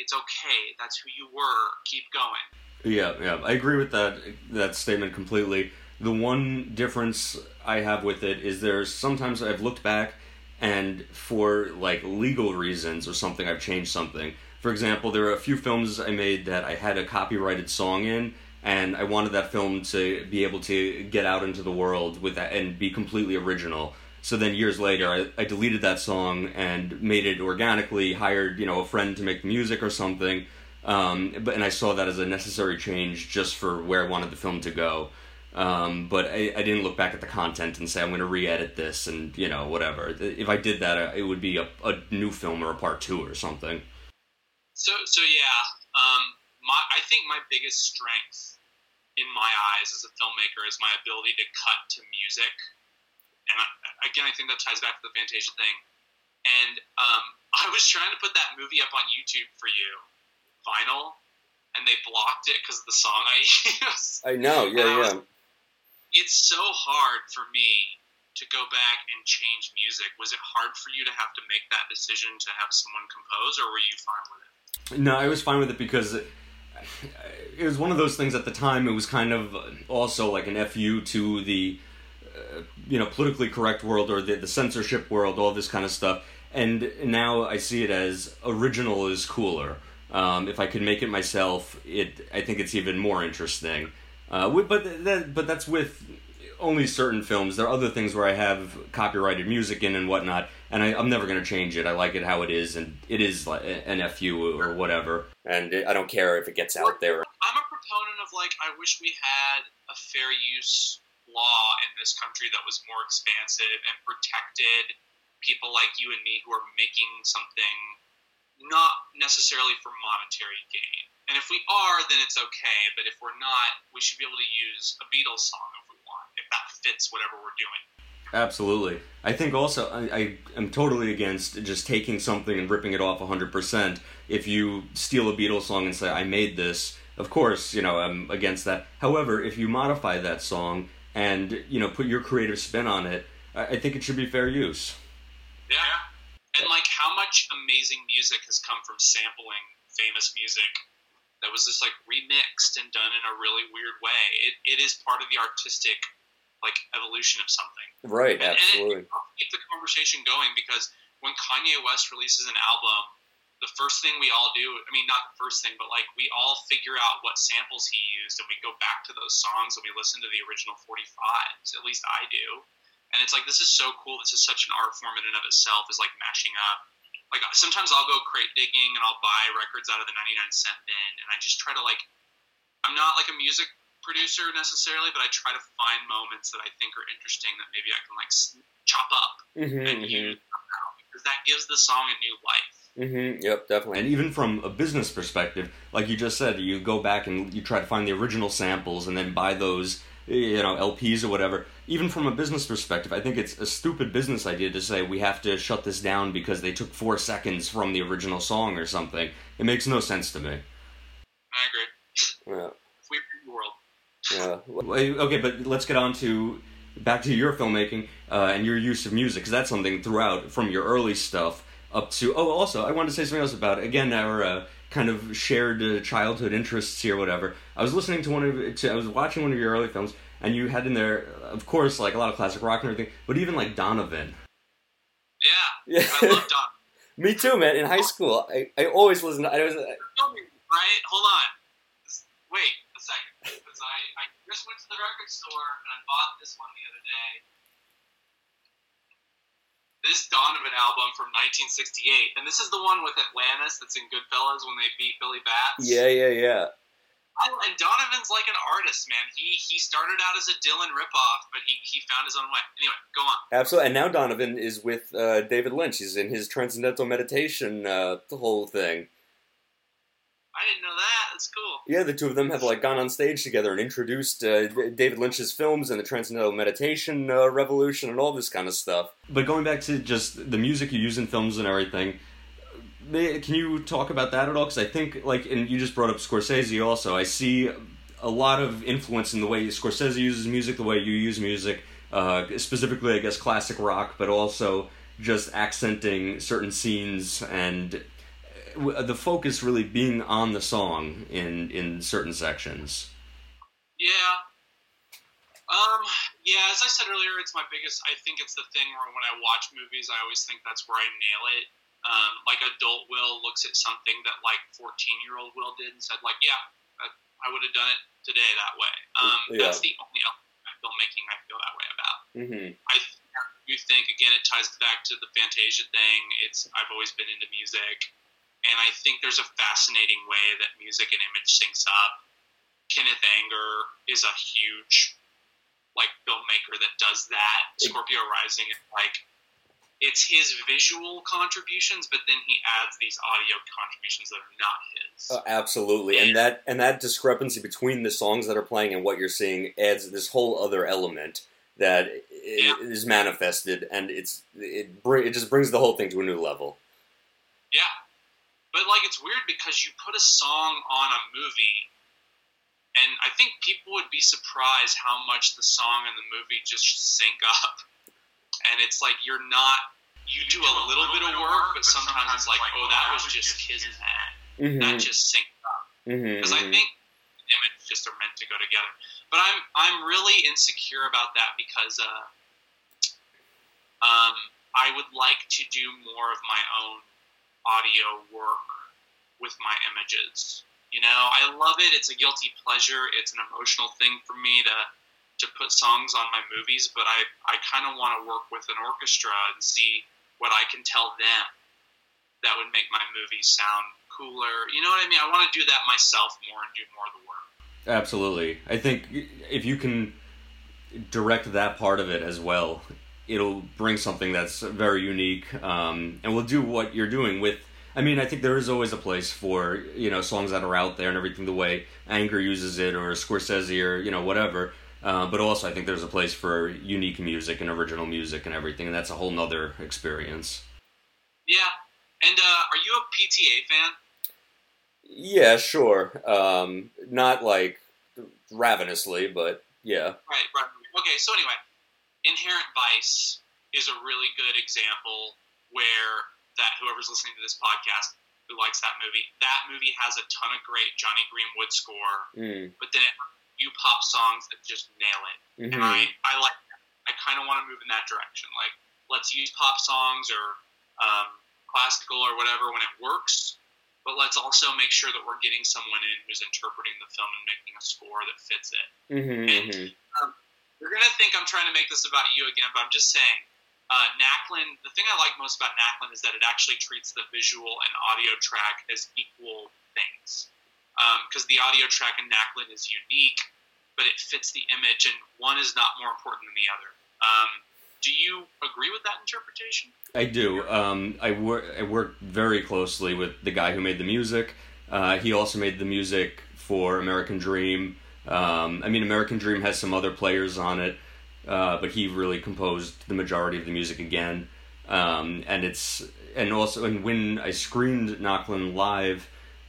It's okay. That's who you were. Keep going. Yeah, yeah, I agree with that that statement completely. The one difference I have with it is there's sometimes I've looked back and for like legal reasons or something I've changed something. For example, there are a few films I made that I had a copyrighted song in and I wanted that film to be able to get out into the world with that and be completely original. So then years later, I, I deleted that song and made it organically. Hired you know a friend to make the music or something, um, but and I saw that as a necessary change just for where I wanted the film to go. Um, but I, I didn't look back at the content and say I'm going to re-edit this and you know whatever. If I did that, it would be a, a new film or a part two or something. So so yeah, um, my I think my biggest strength in my eyes as a filmmaker is my ability to cut to music. And I, again, I think that ties back to the Fantasia thing. And um, I was trying to put that movie up on YouTube for you, vinyl, and they blocked it because of the song I [laughs] used. I know, yeah, And I was- yeah. It's so hard for me to go back and change music. Was it hard for you to have to make that decision to have someone compose, or were you fine with it? No, I was fine with it because it, it was one of those things at the time. It was kind of also like an fu to the you know politically correct world or the, the censorship world, all this kind of stuff. And now I see it as original is cooler. Um, if I could make it myself, it I think it's even more interesting. Uh, but that, but that's with only certain films. There are other things where I have copyrighted music in and whatnot, and I, I'm never going to change it. I like it how it is, and it is like an FU or whatever. And I don't care if it gets out there. I'm a proponent of like I wish we had a fair use law in this country that was more expansive and protected people like you and me who are making something not necessarily for monetary gain. And if we are, then it's okay. But if we're not, we should be able to use a Beatles song if we want, if that fits whatever we're doing. Absolutely. I think also I, I am totally against just taking something and ripping it off 100%. If you steal a Beatles song and say, I made this, of course, you know, I'm against that. However, if you modify that song and, you know, put your creative spin on it, I, I think it should be fair use. Yeah. And like how much amazing music has come from sampling famous music that was just like remixed and done in a really weird way. It, it is part of the artistic like evolution of something. Right, And, absolutely. and it helps keep the conversation going because when Kanye West releases an album, the first thing we all do, I mean, not the first thing, but like we all figure out what samples he used and we go back to those songs and we listen to the original 45s. At least I do. And it's like, this is so cool. This is such an art form in and of itself, is like mashing up. Like sometimes I'll go crate digging and I'll buy records out of the 99 cent bin and I just try to like, I'm not like a music producer necessarily, but I try to find moments that I think are interesting that maybe I can like chop up Mm-hmm, and use somehow because that gives the song a new life. Mm-hmm. Yep, definitely. And even from a business perspective, like you just said, you go back and you try to find the original samples and then buy those, you know, LPs or whatever. Even from a business perspective, I think it's a stupid business idea to say we have to shut this down because they took four seconds from the original song or something. It makes no sense to me. I agree. Yeah. Weird world. Yeah. Okay, but let's get on to back to your filmmaking uh, and your use of music, because that's something throughout from your early stuff up to. Oh, also, I wanted to say something else about it. again our uh, kind of shared uh, childhood interests here, whatever. I was listening to one of to, I was watching one of your early films, and you had in there, of course, like a lot of classic rock and everything, but even like Donovan. Yeah, Yeah. [laughs] I love Don. Me too, man. In high school, I, I always listened. I was Right? Hold on. Wait a second. Because I, I just went to the record store and I bought this one the other day. This Donovan album from 1968. And this is the one with Atlantis that's in Goodfellas when they beat Billy Batts. yeah, yeah, yeah. I, and Donovan's like an artist, man. He he started out as a Dylan ripoff, but he, he found his own way. Anyway, go on. Absolutely. And now Donovan is with uh, David Lynch. He's in his Transcendental Meditation, uh, the whole thing. I didn't know that. That's cool. Yeah, the two of them have like gone on stage together and introduced uh, David Lynch's films and the Transcendental Meditation uh, Revolution and all this kind of stuff. But going back to just the music you use in films and everything, may- can you talk about that at all? Because I think, like, and you just brought up Scorsese also. I see a lot of influence in the way Scorsese uses music, the way you use music, uh, specifically, I guess, classic rock, but also just accenting certain scenes and w- the focus really being on the song in in certain sections. Yeah. Um, yeah, as I said earlier, it's my biggest. I think it's the thing where when I watch movies, I always think that's where I nail it. Um, like adult Will looks at something that like 14 year old Will did and said, like, yeah, that, I would have done it today that way. Um, Yeah. That's the only filmmaking I feel that way about. Mm-hmm. I do think again it ties back to the Fantasia thing. It's I've always been into music, and I think there's a fascinating way that music and image syncs up. Kenneth Anger is a huge like filmmaker that does that. Scorpio Rising is like it's his visual contributions, but then he adds these audio contributions that are not his. Uh, absolutely, and that and that discrepancy between the songs that are playing and what you're seeing adds this whole other element that Yeah. is manifested, and it's it br- it just brings the whole thing to a new level. Yeah, but like it's weird because you put a song on a movie, and I think people would be surprised how much the song and the movie just sync up. And it's like you're not. You do a little bit of work, but sometimes it's like, oh, that was just kismet. Mm-hmm. That just synced up because I Mhm. think image just are meant to go together. But I'm I'm really insecure about that because uh, um, I would like to do more of my own audio work with my images. You know, I love it. It's a guilty pleasure. It's an emotional thing for me to to put songs on my movies, but I I kind of want to work with an orchestra and see what I can tell them that would make my movies sound cooler. You know what I mean? I want to do that myself more and do more of the work. Absolutely. I think if you can direct that part of it as well, it'll bring something that's very unique, um, and will do what you're doing with. I mean, I think there is always a place for you know songs that are out there and everything the way Anger uses it or Scorsese or you know whatever. Uh, but also, I think there's a place for unique music and original music and everything, and that's a whole nother experience. Yeah. And uh, are you a PTA fan? Yeah, sure. Um, not like ravenously, but yeah. Right, right. Okay, so anyway, Inherent Vice is a really good example where that whoever's listening to this podcast who likes that movie, that movie has a ton of great Jonny Greenwood score, Mm. but then it has pop songs that just nail it. hmm And I, I like that. I kind of want to move in that direction. Like, let's use pop songs or um, classical or whatever when it works, but let's also make sure that we're getting someone in who's interpreting the film and making a score that fits it. hmm And- You're gonna think I'm trying to make this about you again, but I'm just saying. Uh, Nacklin, the thing I like most about Nacklin is that it actually treats the visual and audio track as equal things. Because the audio track in Nacklin is unique, but it fits the image, and one is not more important than the other. Um, do you agree with that interpretation? I do. Um, I work. I work very closely with the guy who made the music. Uh, he also made the music for American Dream. Um, I mean, American Dream has some other players on it, uh, but he really composed the majority of the music again. Um, and it's and also and when I screened Nochlin live,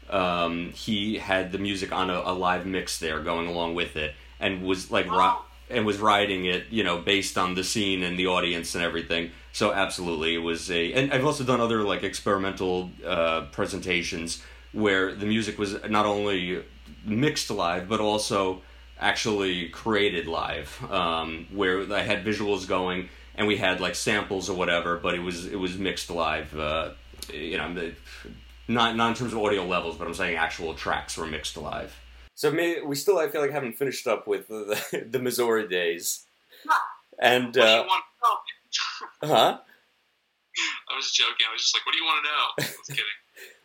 um, he had the music on a, a live mix there going along with it, and was like ri- and was writing it, you know, based on the scene and the audience and everything. So absolutely, it was a. And I've also done other like experimental uh, presentations where the music was not only mixed live but also actually created live, um, where I had visuals going and we had like samples or whatever, but it was it was mixed live. Uh, you know, not not in terms of audio levels, but I'm saying actual tracks were mixed live. So may, we still, I feel like, haven't finished up with the, the [laughs] Missouri days. And What do uh, you want huh? I was joking. I was just like, "What do you want to know?" I was kidding.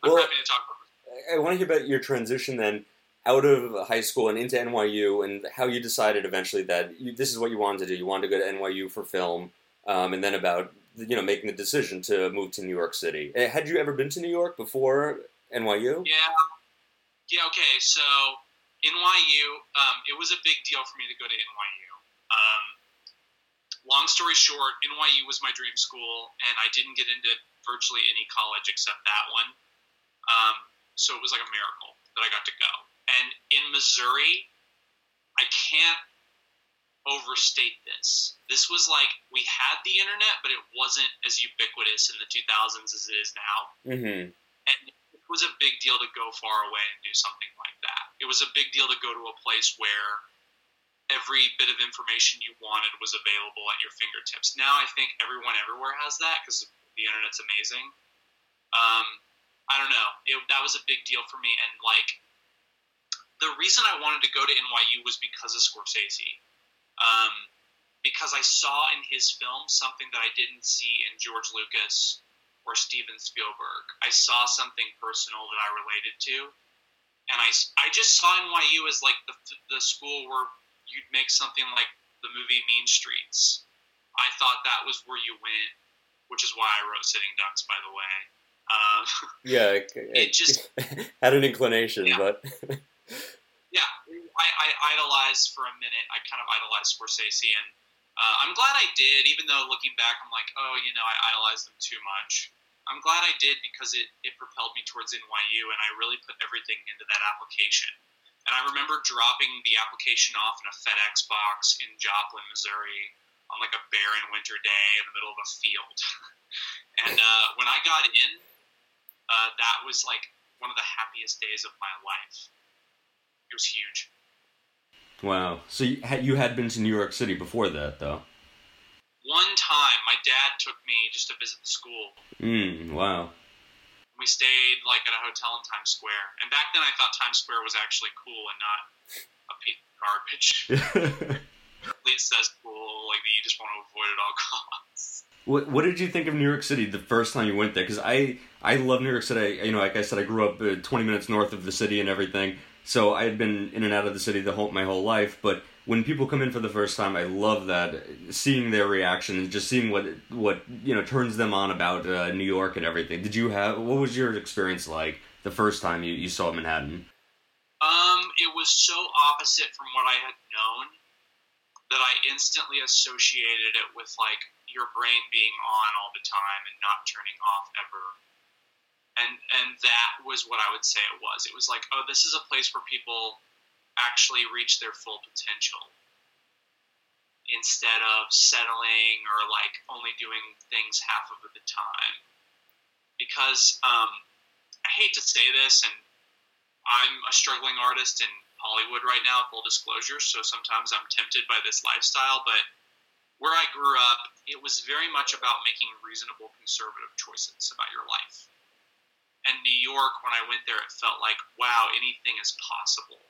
I'm Well- happy to talk about. I want to hear about your transition then out of high school and into NYU, and how you decided eventually that you, this is what you wanted to do. You wanted to go to NYU for film, um, and then about you know making the decision to move to New York City. Uh, Had you ever been to New York before NYU? Yeah. Yeah, okay. So, NYU, um, it was a big deal for me to go to NYU. Um, long story short, NYU was my dream school, and I didn't get into virtually any college except that one. Um, so, it was like a miracle that I got to go. And in Missouri, I can't overstate this. This was like we had the internet, but it wasn't as ubiquitous in the 2000s as it is now Mm-hmm. and it was a big deal to go far away and do something like that. It was a big deal to go to a place where every bit of information you wanted was available at your fingertips. Now I think everyone everywhere has that because the internet's amazing. Um, I don't know. It, that was a big deal for me, and like the reason I wanted to go to NYU was because of Scorsese. Um, because I saw in his film something that I didn't see in George Lucas or Steven Spielberg. I saw something personal that I related to, and I, I just saw NYU as like the, the school where you'd make something like the movie Mean Streets. I thought that was where you went, which is why I wrote Sitting Ducks, by the way. Um, [laughs] Yeah, I, It just- [laughs] had an inclination, Yeah. but [laughs] yeah, I, I idolized for a minute. I kind of idolized Scorsese, and uh, I'm glad I did. Even though looking back, I'm like, oh, you know, I idolized them too much. I'm glad I did because it, it propelled me towards NYU, and I really put everything into that application. And I remember dropping the application off in a FedEx box in Joplin, Missouri, on like a barren winter day in the middle of a field. [laughs] and uh, when I got in, uh, that was like one of the happiest days of my life. It was huge. Wow. So you had, been to New York City before that, though. One time, my dad took me just to visit the school. Mm, wow. We stayed like at a hotel in Times Square, and back then I thought Times Square was actually cool and not a piece of garbage. [laughs] Lead says cool, like that you just want to avoid at all costs. What What did you think of New York City the first time you went there? Because I I love New York City. You know, like I said, I grew up uh, 20 minutes north of the city and everything. So I had been in and out of the city the whole my whole life. But when people come in for the first time, I love that seeing their reaction and just seeing what what you know turns them on about uh, New York and everything. Did you have what was your experience like the first time you, you saw Manhattan? Um, it was so opposite from what I had known that I instantly associated it with like your brain being on all the time and not turning off ever. And and that was what I would say it was. It was like, oh, this is a place where people actually reach their full potential instead of settling or like only doing things half of the time. Because um, I hate to say this, and I'm a struggling artist in Hollywood right now, full disclosure, so sometimes I'm tempted by this lifestyle, but where I grew up, it was very much about making reasonable conservative choices about your life. And New York, when I went there, it felt like, wow, anything is possible.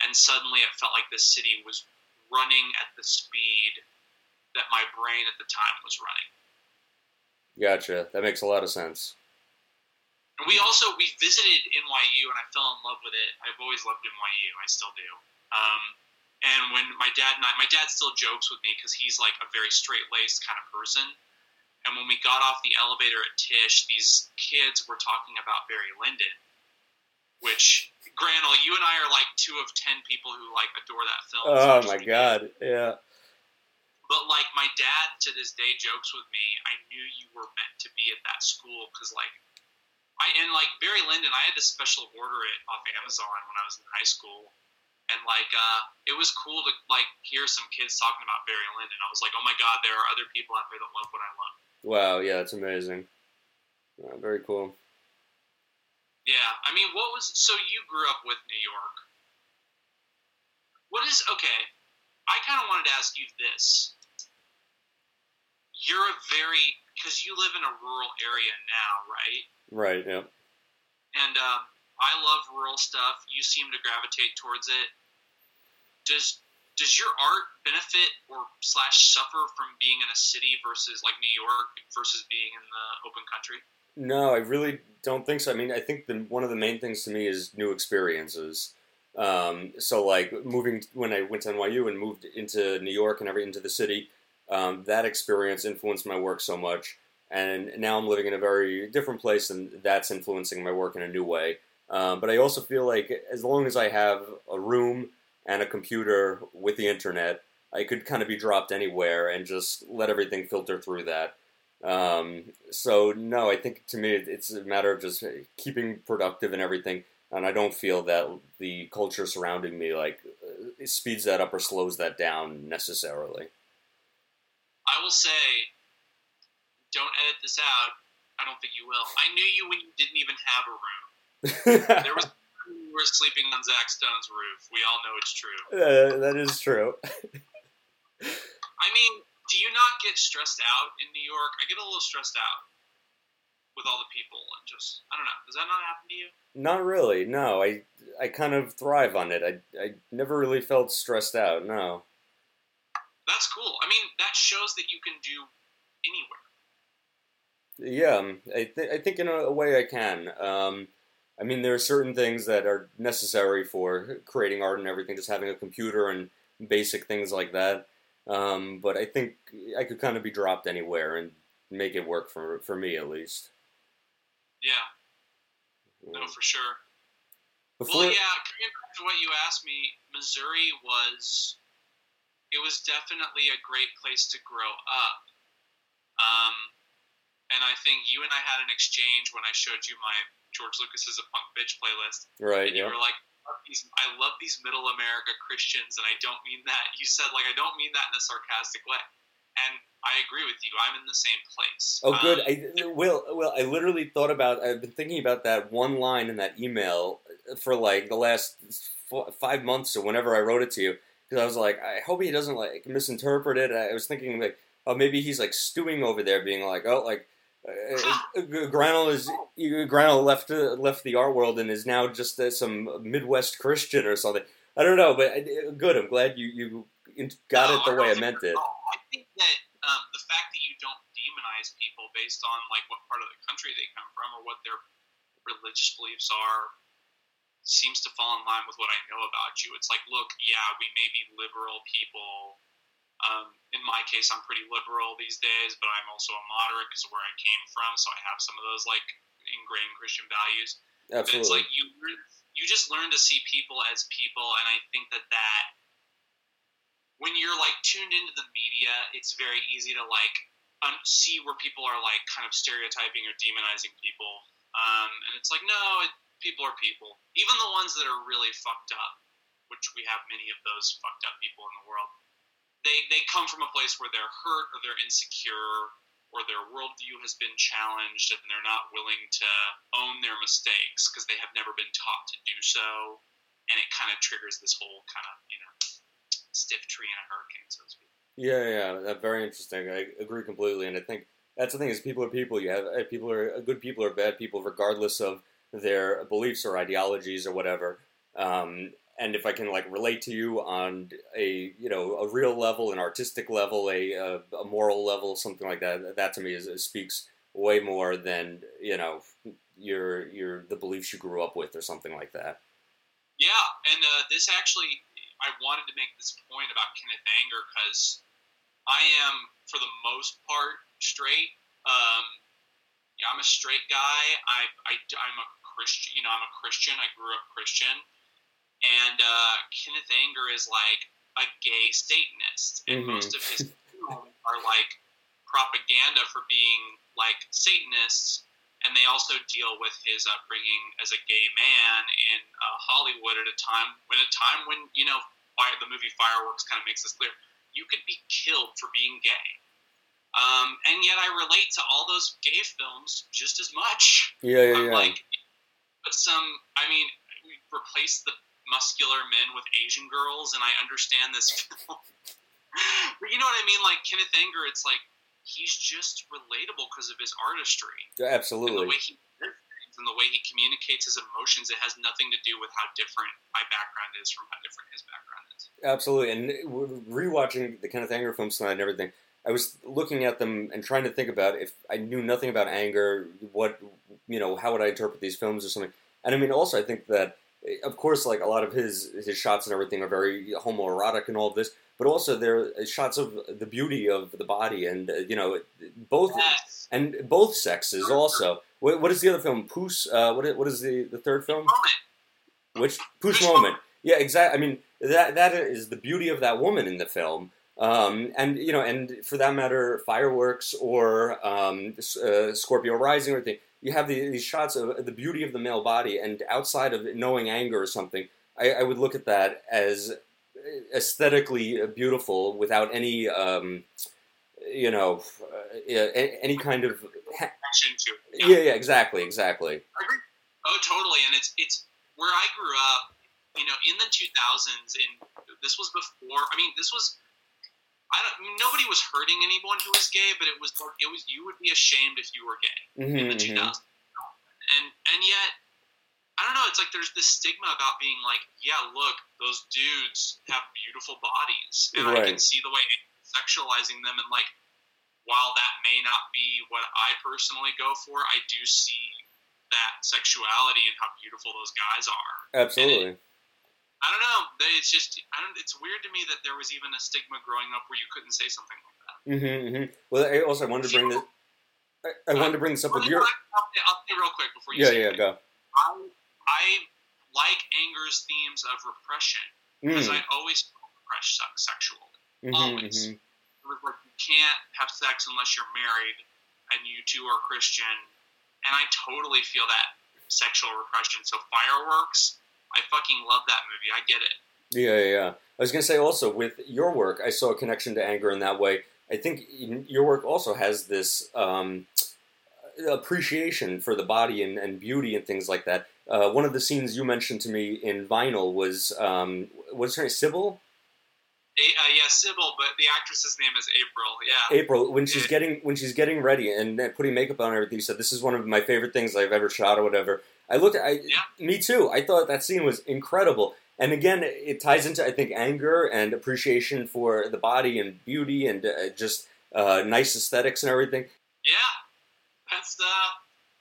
And suddenly it felt like the city was running at the speed that my brain at the time was running. Gotcha. That makes a lot of sense. And we also we visited NYU, and I fell in love with it. I've always loved NYU. I still do. Um, and when my dad and I, my dad still jokes with me because he's like a very straight laced kind of person. And when we got off the elevator at Tisch, these kids were talking about Barry Lyndon, which Granel, you and I are like two of ten people who like adore that film. Oh my god, yeah. But like my dad to this day jokes with me, I knew you were meant to be at that school because like I and like Barry Lyndon, I had to special order it off Amazon when I was in high school, and like uh, it was cool to like hear some kids talking about Barry Lyndon. I was like, oh my god, there are other people out there that love what I love. Wow, yeah, that's amazing. very cool. Yeah, I mean, what was so you grew up with New York? What is okay? I kind of wanted to ask you this. You're a very because you live in a rural area now, right? Right. Yep. And um, I love rural stuff. You seem to gravitate towards it. Does does your art benefit or slash suffer from being in a city versus like New York versus being in the open country? No, I really don't think so. I mean, I think the, one of the main things to me is new experiences. Um, so, like moving when I went to NYU and moved into New York and every into the city, um, that experience influenced my work so much. And now I'm living in a very different place, and that's influencing my work in a new way. Um, but I also feel like as long as I have a room and a computer with the internet, I could kind of be dropped anywhere and just let everything filter through that. Um, so no, I think to me it's a matter of just keeping productive and everything. And I don't feel that the culture surrounding me like uh, speeds that up or slows that down necessarily. I will say, don't edit this out. I don't think you will. I knew you when you didn't even have a room. [laughs] there was were sleeping on Zach Stone's roof. We all know it's true. Uh, that is true. [laughs] I mean, do you not get stressed out in New York? I get a little stressed out with all the people and just I don't know. Does that not happen to you? Not really. No, I I kind of thrive on it. I I never really felt stressed out. No. That's cool. I mean, that shows that you can do anywhere. Yeah, I th- I think in a, way I can. Um, I mean, there are certain things that are necessary for creating art and everything. Just having a computer and basic things like that. Um, but I think I could kind of be dropped anywhere and make it work for for me at least. Yeah. No, for sure. Before, well, yeah. Coming back to what you asked me, Missouri was it was definitely a great place to grow up. Um, and I think you and I had an exchange when I showed you my George Lucas is a punk bitch playlist. Right. And you Yeah. were like, "I love these- I love these middle America Christians, and I don't mean that. You said like I don't mean that in a sarcastic way, and I agree with you. I'm in the same place. Oh, good. Um, I, Will, Will, I literally thought about. I've been thinking about that one line in that email for like the last f- five months or whenever I wrote it to you, because I was like, I hope he doesn't like misinterpret it. I was thinking like, oh, maybe he's like stewing over there, being like, oh, like. Uh, Granell is Granell left uh, left the art world and is now just uh, some Midwest Christian or something. I don't know, but uh, good. I'm glad you you got it No, the way I meant it. I think that um, the fact that you don't demonize people based on like what part of the country they come from or what their religious beliefs are seems to fall in line with what I know about you. It's like, look, yeah, we may be liberal people. Um, in my case, I'm pretty liberal these days, but I'm also a moderate because of where I came from, so I have some of those like ingrained Christian values. But it's Absolutely. like you you just learn to see people as people, and I think that that when you're like tuned into the media, it's very easy to like un- see where people are like kind of stereotyping or demonizing people, um, and it's like no, it, people are people, even the ones that are really fucked up, which we have many of those fucked up people in the world. They they come from a place where they're hurt or they're insecure or their worldview has been challenged and they're not willing to own their mistakes because they have never been taught to do so. And it kind of triggers this whole kind of, you know, stiff tree in a hurricane, so to speak. Yeah, yeah, very interesting. I agree completely, and I think that's the thing is people are people. You have uh, people are good people or bad people, regardless of their beliefs or ideologies or whatever. Um, and if I can like relate to you on a you know a real level, an artistic level, a a, a moral level, something like that, that to me is, speaks way more than you know your your the beliefs you grew up with or something like that. Yeah, and uh, this actually, I wanted to make this point about Kenneth Anger because I am, for the most part, straight. Um, yeah, I'm a straight guy. I, I, I'm a Christian. You know, I'm a Christian. I grew up Christian. And uh, Kenneth Anger is like a gay Satanist, and Mhm. most of his films are like propaganda for being like Satanists and they also deal with his upbringing as a gay man in uh, Hollywood at a time when a time when you know fire, the movie Fireworks kind of makes this clear. You could be killed for being gay, um, and yet I relate to all those gay films just as much. Yeah, yeah, yeah. like, but some, I mean, we replaced the muscular men with Asian girls, and I understand this [laughs] film. but you know what I mean? Like Kenneth Anger, it's like he's just relatable because of his artistry Yeah, and the absolutely. way he things and the way he communicates his emotions. It has nothing to do with how different my background is from how different his background is. Absolutely, and rewatching the Kenneth Anger films tonight and everything, I was looking at them and trying to think about if I knew nothing about Anger, what you know, how would I interpret these films or something. And I mean, also I think that, of course, like a lot of his his shots and everything are very homoerotic and all of this, but also there are shots of the beauty of the body and uh, you know, both Yes. and both sexes also. What, what is the other film? Puce. Uh, what is, what is the the third film? Moment. Which moment? Moment. Yeah, exactly. I mean, that that is the beauty of that woman in the film. Um, and you know, and for that matter, fireworks or um, uh, Scorpio Rising or anything. You have the, these shots of the beauty of the male body, and outside of knowing Anger or something, I, I would look at that as aesthetically beautiful without any, um, you know, uh, any kind of. Connection to it. Yeah, yeah, exactly, exactly. Oh, totally. And it's it's where I grew up. You know, in the 2000s, and this was before. I mean, this was. I don't. Nobody was hurting anyone who was gay, but it was. It was. You would be ashamed if you were gay in the Mhm, 2000s. mhm. And and yet, I don't know. It's like there's this stigma about being like, yeah, look, those dudes have beautiful bodies, and I can see the way sexualizing them, and like, while that may not be what I personally go for, I do see that sexuality and how beautiful those guys are. Absolutely. I don't know. It's just, I don't. It's weird to me that there was even a stigma growing up where you couldn't say something like that. Mm-hmm, hmm Well, I also wanted to bring this. I, I wanted to bring this up with your. I'll, say, I'll say real quick before you Yeah, say yeah, it. go. I, I like Anger's themes of repression because Mm, I always repressed se- sexually. mhm, always. mhm. It was like you can't have sex unless you're married and you two are Christian, and I totally feel that sexual repression. So fireworks, I fucking love that movie. I get it. Yeah, yeah, yeah. I was gonna say also with your work, I saw a connection to Anger in that way. I think your work also has this um, appreciation for the body and, and beauty and things like that. Uh, one of the scenes you mentioned to me in Vinyl was um, what's her name, Sybil? Uh, yeah, Sybil, but the actress's name is April. Yeah, April. When she's getting when she's getting ready and putting makeup on and everything, you said this is one of my favorite things I've ever shot or whatever. I looked at, I, yeah. me too. I thought that scene was incredible. And again, it ties into I think Anger and appreciation for the body and beauty and uh, just uh, nice aesthetics and everything. Yeah, that's the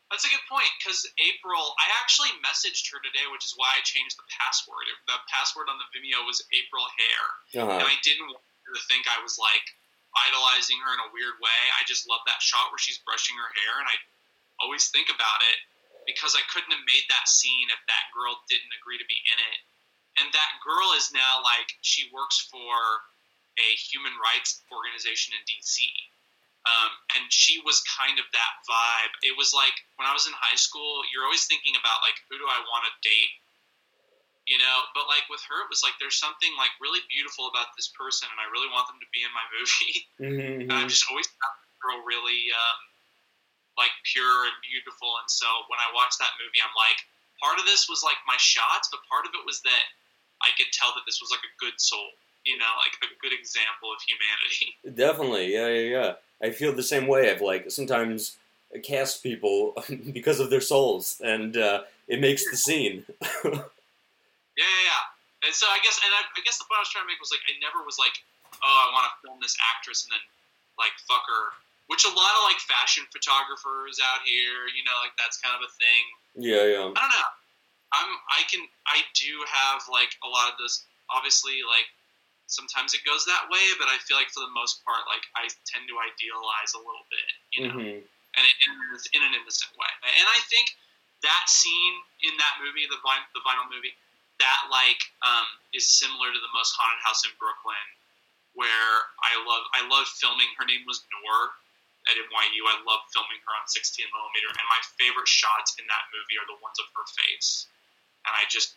that's a good point because April. I actually messaged her today, which is why I changed the password. The password on the Vimeo was April Hair, uh-huh. and I didn't want her to think I was like idolizing her in a weird way. I just love that shot where she's brushing her hair, and I always think about it because I couldn't have made that scene if that girl didn't agree to be in it. And that girl is now like she works for a human rights organization in DC. Um, and she was kind of that vibe. It was like when I was in high school, you're always thinking about like who do I want to date, you know? But like with her, it was like there's something like really beautiful about this person, and I really want them to be in my [laughs] movie. Mm-hmm. and I've just always found girl really um, like pure and beautiful. And so when I watched that movie, I'm like, part of this was like my shots, but part of it was that I could tell that this was like a good soul you know, like a good example of humanity. [laughs] Definitely, yeah, yeah, yeah. I feel the same way. I've like sometimes cast people [laughs] because of their souls, and uh, it makes the scene. [laughs] yeah, yeah, yeah. And so I guess, and I, I, guess the point I was trying to make was like, I never was like, oh, I want to film this actress and then like fuck her. Which a lot of like fashion photographers out here, you know, like that's kind of a thing. Yeah, yeah. I don't know. I'm, I can, I do have like a lot of this. Obviously, like sometimes it goes that way, but I feel like for the most part, like I tend to idealize a little bit, you know, mm-hmm. and in, in an innocent way. And I think that scene in that movie, the vinyl, the vinyl movie, that like um, is similar to the most haunted house in Brooklyn, where I love I love filming. Her name was Noor at NYU. I love filming her on 16 millimeter, and my favorite shots in that movie are the ones of her face, and I just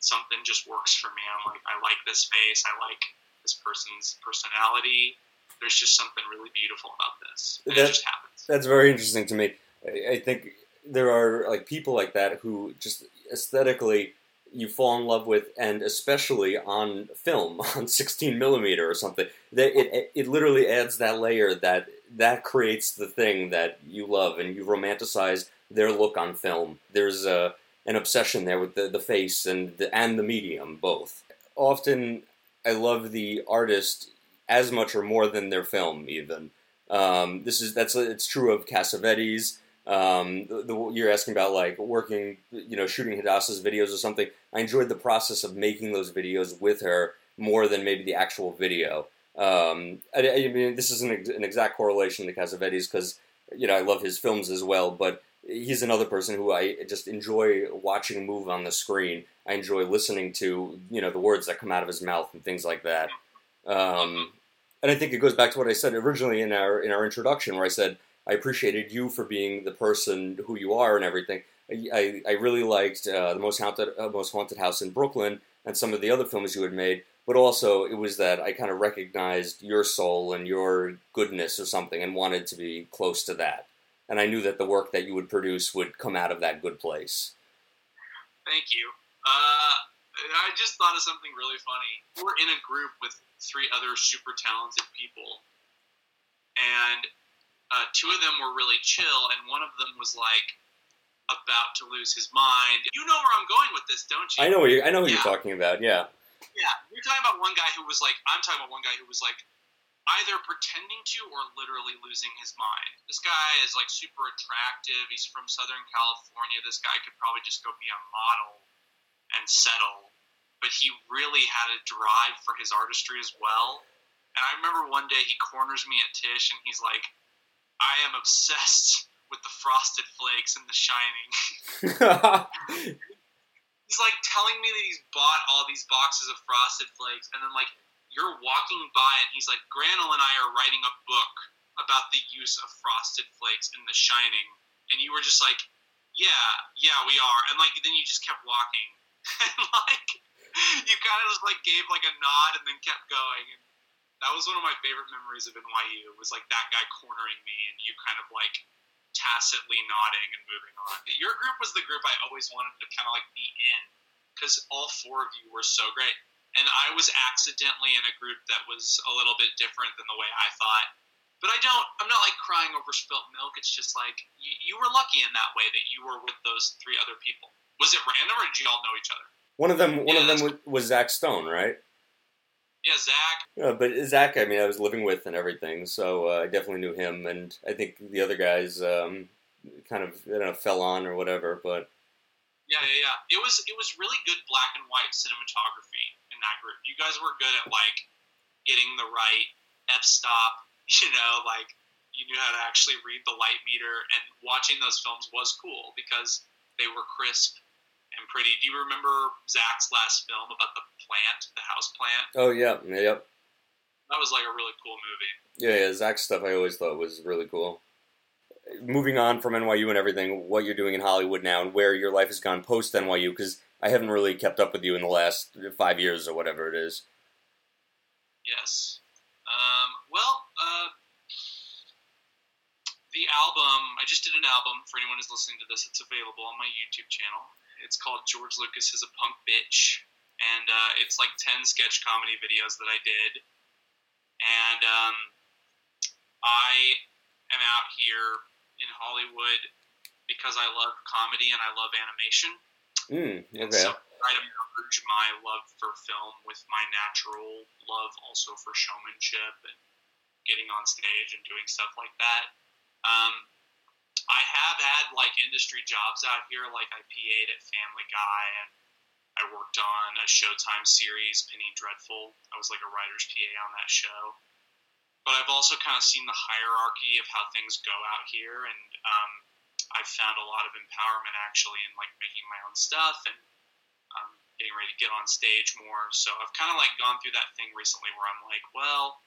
something just works for me. I'm like, I like this face. I like this person's personality. There's just something really beautiful about this. And that's, it just happens. That's very interesting to me. I, I think there are like people like that who just aesthetically you fall in love with, and especially on film, [laughs] on 16 millimeter or something, that it it literally adds that layer that that creates the thing that you love, and you romanticize their look on film. There's a an obsession there with the, the face and the, and the medium both. Often, I love the artist as much or more than their film even. Um, this is that's it's true of Cassavetes. Um, the, the, you're asking about like working, you know, shooting Hadassah's videos or something. I enjoyed the process of making those videos with her more than maybe the actual video. Um, I, I, mean, this is an, an exact correlation to Cassavetes because you know I love his films as well, but he's another person who I just enjoy watching move on the screen. I enjoy listening to you know the words that come out of his mouth and things like that. Um, and I think it goes back to what I said originally in our in our introduction, where I said I appreciated you for being the person who you are and everything. I, I really liked uh, the most haunted uh, most haunted house in Brooklyn and some of the other films you had made, but also it was that I kind of recognized your soul and your goodness or something, and wanted to be close to that and I knew that the work that you would produce would come out of that good place. Thank you. Uh, I just thought of something really funny. We're in a group with three other super talented people, and uh, two of them were really chill, and one of them was like about to lose his mind. You know where I'm going with this, don't you? I know what you. I know who yeah. you're talking about. Yeah. Yeah, you're talking about one guy who was like. I'm talking about one guy who was like either pretending to or literally losing his mind. This guy is like super attractive. He's from Southern California. This guy could probably just go be a model and settle. But he really had a drive for his artistry as well. And I remember one day he corners me at Tisch and he's like, I am obsessed with the frosted flakes and the shining. [laughs] he's like telling me that he's bought all these boxes of frosted flakes and then like you're walking by and he's like, Granel and I are writing a book about the use of frosted flakes in The Shining, and you were just like, "Yeah, yeah, we are," and like then you just kept walking, [laughs] and like you kind of just like gave like a nod and then kept going. And that was one of my favorite memories of NYU. It was like that guy cornering me, and you kind of like tacitly nodding and moving on. Your group was the group I always wanted to kind of like be in because all four of you were so great. And I was accidentally in a group that was a little bit different than the way I thought. But I don't, I'm not like crying over spilt milk. It's just like you, you were lucky in that way that you were with those three other people. Was it random or did you all know each other? One of them, one Yeah, of them was Zach Stone, right? Yeah, Zach. Yeah, but Zach, I mean, I was living with and everything, so uh, I definitely knew him, and I think the other guys um, kind of, I don't know, fell on or whatever. But Yeah, yeah, yeah. It was it was really good black and white cinematography in that group. You guys were good at like getting the right f stop. [laughs] You know, like you knew how to actually read the light meter, and watching those films was cool because they were crisp and pretty. Do you remember Zach's last film about the plant, the house plant? oh yeah, yep, That was like a really cool movie. yeah, yeah. Zach's stuff I always thought was really cool. Moving on from NYU and everything, what you're doing in Hollywood now, and where your life has gone post NYU, because I haven't really kept up with you in the last five years or whatever it is. Yes. Um, well, uh, the album, I just did an album for anyone who's listening to this. It's available on my YouTube channel. It's called George Lucas is a Punk Bitch. And uh, it's like 10 sketch comedy videos that I did. And um, I am out here in Hollywood because I love comedy and I love animation. Mm, And okay. so I try to merge my love for film with my natural love also for showmanship and getting on stage and doing stuff like that. Um, I have had like industry jobs out here, like I PA'd at Family Guy and I worked on a Showtime series, Penny Dreadful. I was like a writer's PA on that show. But I've also kind of seen the hierarchy of how things go out here, and um, I've found a lot of empowerment actually in like making my own stuff and um, getting ready to get on stage more. So I've kind of like gone through that thing recently where I'm like, well,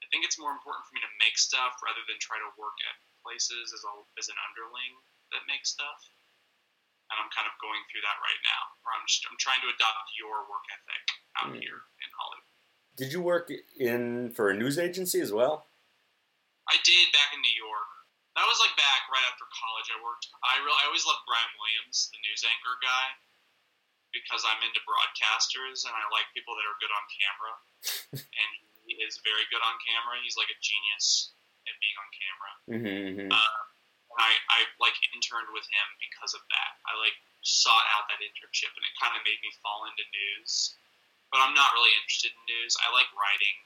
I think it's more important for me to make stuff rather than try to work at places as a as an underling that makes stuff. And I'm kind of going through that right now, where I'm just I'm trying to adopt your work ethic out Mm. here in Hollywood. Did you work in for a news agency as well? I did back in New York. That was like back right after college. I worked. I really, I always loved Brian Williams, the news anchor guy, because I'm into broadcasters and I like people that are good on camera. [laughs] and he is very good on camera. He's like a genius being on camera. Mm-hmm, Uh, and I, I like interned with him because of that. I like sought out that internship, and it kind of made me fall into news. But I'm not really interested in news. I like writing.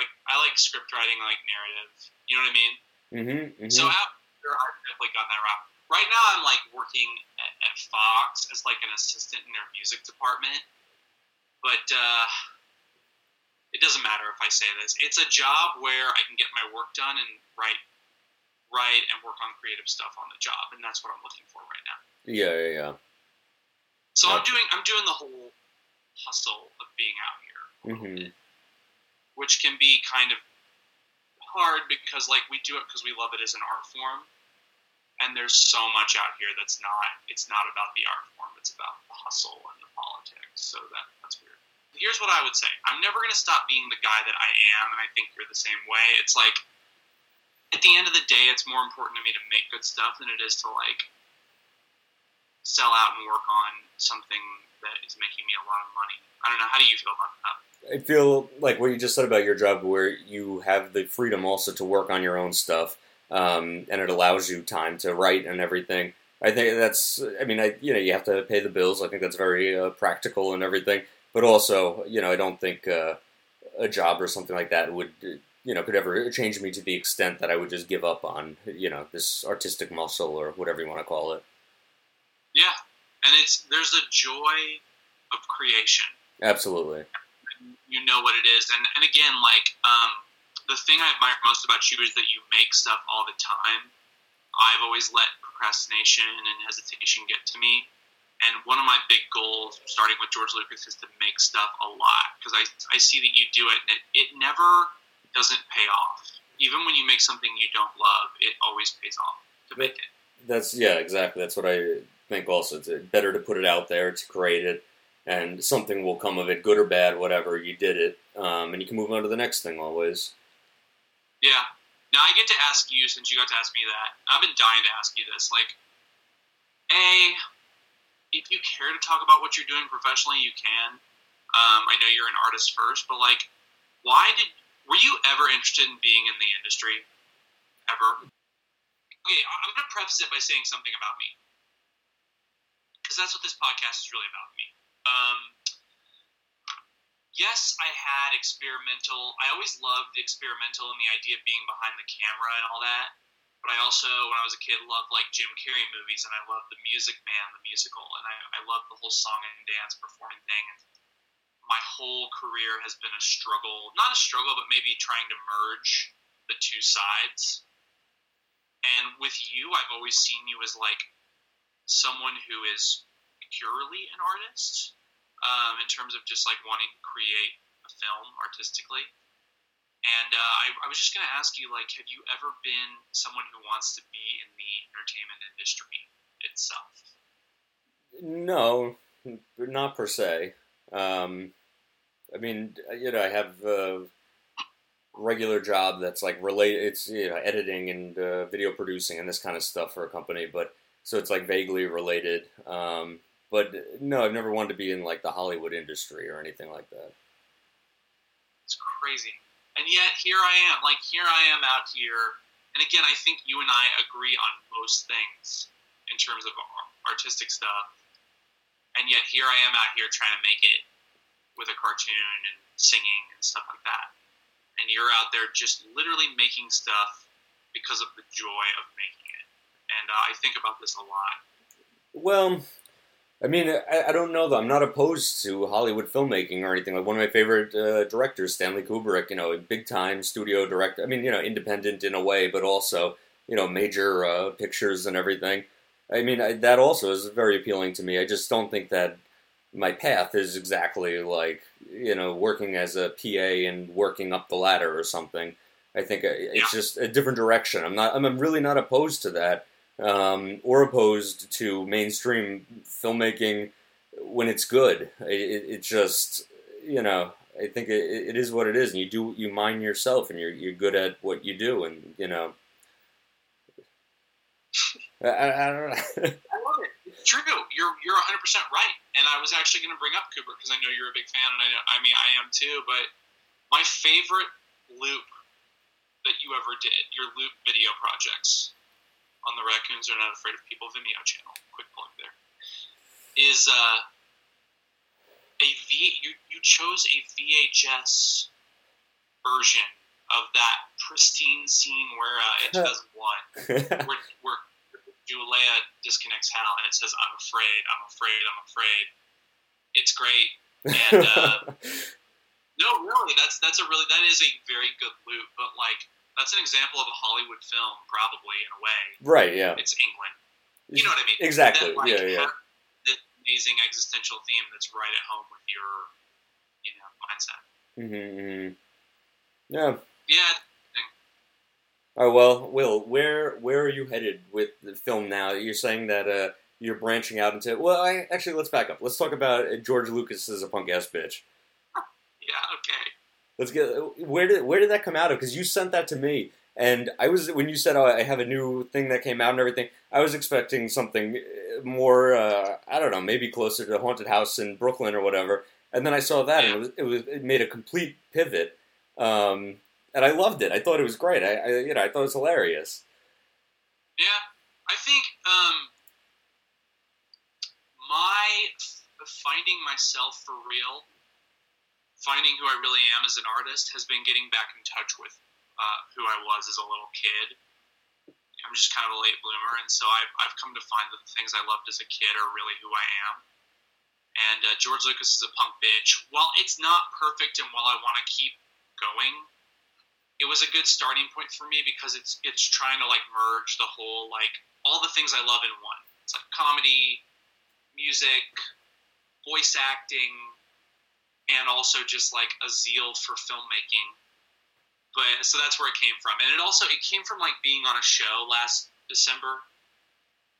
Like I like script writing, I like narrative. You know what I mean? mm-hmm, So out here, I've definitely gotten that route. Right now, I'm like working at, at Fox as like an assistant in their music department. But uh, it doesn't matter if I say this. It's a job where I can get my work done and write, write and work on creative stuff on the job, and that's what I'm looking for right now. yeah, yeah, yeah. So I'm doing I'm doing the whole hustle of being out here, Mm-hmm. which can be kind of hard because like we do it because we love it as an art form, and there's so much out here that's not it's not about the art form, it's about the hustle and the politics. So that that's weird. Here's what I would say: I'm never going to stop being the guy that I am, and I think you're the same way. It's like at the end of the day, it's more important to me to make good stuff than it is to like sell out and work on something that is making me a lot of money. I don't know. How do you feel about that? I feel like what you just said about your job, where you have the freedom also to work on your own stuff, um, and it allows you time to write and everything. I think that's. I mean, I you know you have to pay the bills. I think that's very uh, practical and everything. But also, you know, I don't think uh, a job or something like that would you know could ever change me to the extent that I would just give up on you know this artistic muscle or whatever you want to call it. Yeah, and it's there's a joy of creation. Absolutely. You know what it is, and and again, like um, the thing I admire most about you is that you make stuff all the time. I've always let procrastination and hesitation get to me. And one of my big goals, starting with George Lucas, is to make stuff a lot because I, I see that you do it and it, it never doesn't pay off. even when you make something you don't love, it always pays off to make it. That's yeah, exactly. That's what I think. Also, it's better to put it out there to create it, and something will come of it, good or bad, whatever. You did it, um, and you can move on to the next thing always. Yeah. Now I get to ask you since you got to ask me that. I've been dying to ask you this. Like, a, if you care to talk about what you're doing professionally, you can. Um, I know you're an artist first, but like, why did were you ever interested in being in the industry? Ever? Okay, I'm going to preface it by saying something about me. Because that's what this podcast is really about me. Um, yes, I had experimental, I always loved the experimental and the idea of being behind the camera and all that. But I also, when I was a kid, loved like Jim Carrey movies and I loved The Music Man, the musical, and I, I loved the whole song and dance performing thing. And my whole career has been a struggle, not a struggle, but maybe trying to merge the two sides and with you, I've always seen you as like someone who is purely an artist um, in terms of just like wanting to create a film artistically. And uh, I, I was just going to ask you, like, have you ever been someone who wants to be in the entertainment industry itself? No, not per se. Um, I mean, you know, I have a regular job that's like related. It's you know editing and uh, video producing and this kind of stuff for a company, but so it's like vaguely related. Um, but no, I've never wanted to be in like the Hollywood industry or anything like that. It's crazy, and yet here I am. Like here I am out here, and again, I think you and I agree on most things in terms of artistic stuff, and yet here I am out here trying to make it with a cartoon and singing and stuff like that and you're out there just literally making stuff because of the joy of making it. And uh, I think about this a lot. Well, I mean, I, I, don't know though. I'm not opposed to Hollywood filmmaking or anything. Like one of my favorite uh, directors, Stanley Kubrick. You know, big time studio director. I mean, you know, independent in a way, but also you know, major uh, pictures and everything. I mean, I, that also is very appealing to me. I just don't think that my path is exactly like you know working as a PA and working up the ladder or something. I think uh, it's just a different direction. I'm not. I'm really not opposed to that, um, or opposed to mainstream filmmaking when it's good. It, it just you know. I think it, it is what it is, and you do you mind yourself, and you're you're good at what you do, and you know. I, I don't know. [laughs] true. You're you're 100 percent right. And I was actually going to bring up Kubrick because I know you're a big fan, and I, know, I mean I am too. But my favorite loop that you ever did, your loop video projects on the Raccoons Are Not Afraid of People Vimeo channel. Quick plug there. Is uh, a V. You you chose a VHS version of that pristine scene where uh, it does [laughs] one, where, where Julia disconnects Hal, and it says, "I'm afraid, I'm afraid, I'm afraid." It's great, and uh, [laughs] no, really, that's that's a really that is a very good loop. But like, that's an example of a Hollywood film, probably in a way. Right. Yeah. It's England. You know what I mean? Exactly. That, like, yeah. Yeah. The amazing existential theme that's right at home with your, you know, mindset. Mm-hmm. mm-hmm. Yeah. Yeah Oh well, Will, where where are you headed with the film now? You're saying that uh, you're branching out into. Well, I, actually, let's back up. Let's talk about uh, George Lucas as a punk ass bitch. [laughs] yeah. Okay. Let's get where did where did that come out of? Because you sent that to me, and I was when you said, "Oh, I have a new thing that came out and everything." I was expecting something uh, more. Uh, I don't know, maybe closer to Haunted House in Brooklyn or whatever. And then I saw that, and it was it, was, it made a complete pivot. Um, and I loved it. I thought it was great. I, I you know I thought it was hilarious. Yeah, I think um, my finding myself for real, finding who I really am as an artist, has been getting back in touch with uh, who I was as a little kid. I'm just kind of a late bloomer, and so I've, I've come to find that the things I loved as a kid are really who I am. And uh, George Lucas is a punk bitch. While it's not perfect, and while I want to keep going, it was a good starting point for me because it's it's trying to like merge the whole like all the things I love in one. It's like comedy, music, voice acting, and also just like a zeal for filmmaking. but so that's where it came from, and it also it came from like being on a show last December.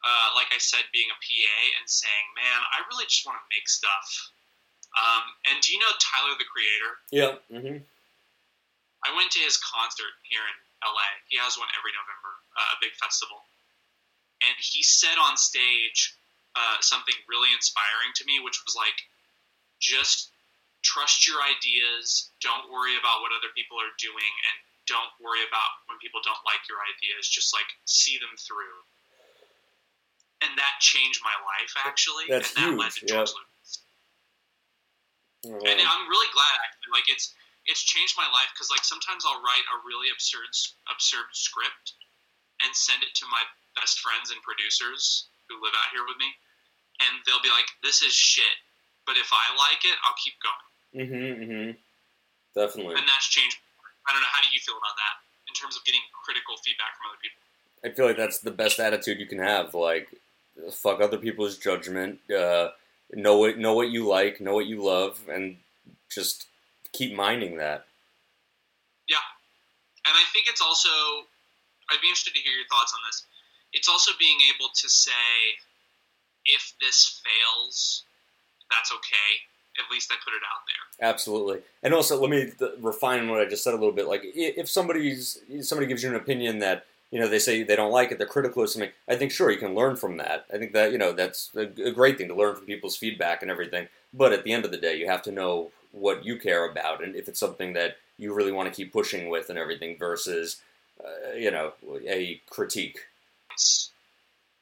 Uh, like I said, being a PA and saying, "Man, I really just want to make stuff." Um, and do you know Tyler the Creator? Yeah. Mm-hmm. I went to his concert here in LA. He has one every November, uh, a big festival, and he said on stage uh, something really inspiring to me, which was like, just trust your ideas. Don't worry about what other people are doing, and don't worry about when people don't like your ideas. Just like see them through. And that changed my life actually, That's and that huge, led to yeah. George Lucas. And I'm really glad actually. Like it's it's changed my life because like sometimes I'll write a really absurd absurd script and send it to my best friends and producers who live out here with me, and they'll be like, "This is shit," but if I like it, I'll keep going. Mm-hmm. Mm-hmm. Definitely. and that's changed. I don't know. How do you feel about that in terms of getting critical feedback from other people? I feel like that's the best attitude you can have. Like, fuck other people's judgment. Uh, know what know what you like, know what you love, and just keep mining that. Yeah, and I think it's also, I'd be interested to hear your thoughts on this. It's also being able to say, if this fails, that's okay. At least I put it out there. Absolutely. And also, let me th- refine what I just said a little bit. Like, if somebody's somebody gives you an opinion that you know they say they don't like it, they're critical of something. I think sure you can learn from that. I think that you know that's a, a great thing to learn from people's feedback and everything. But at the end of the day, you have to know what you care about and if it's something that you really want to keep pushing with and everything versus uh, you know a critique.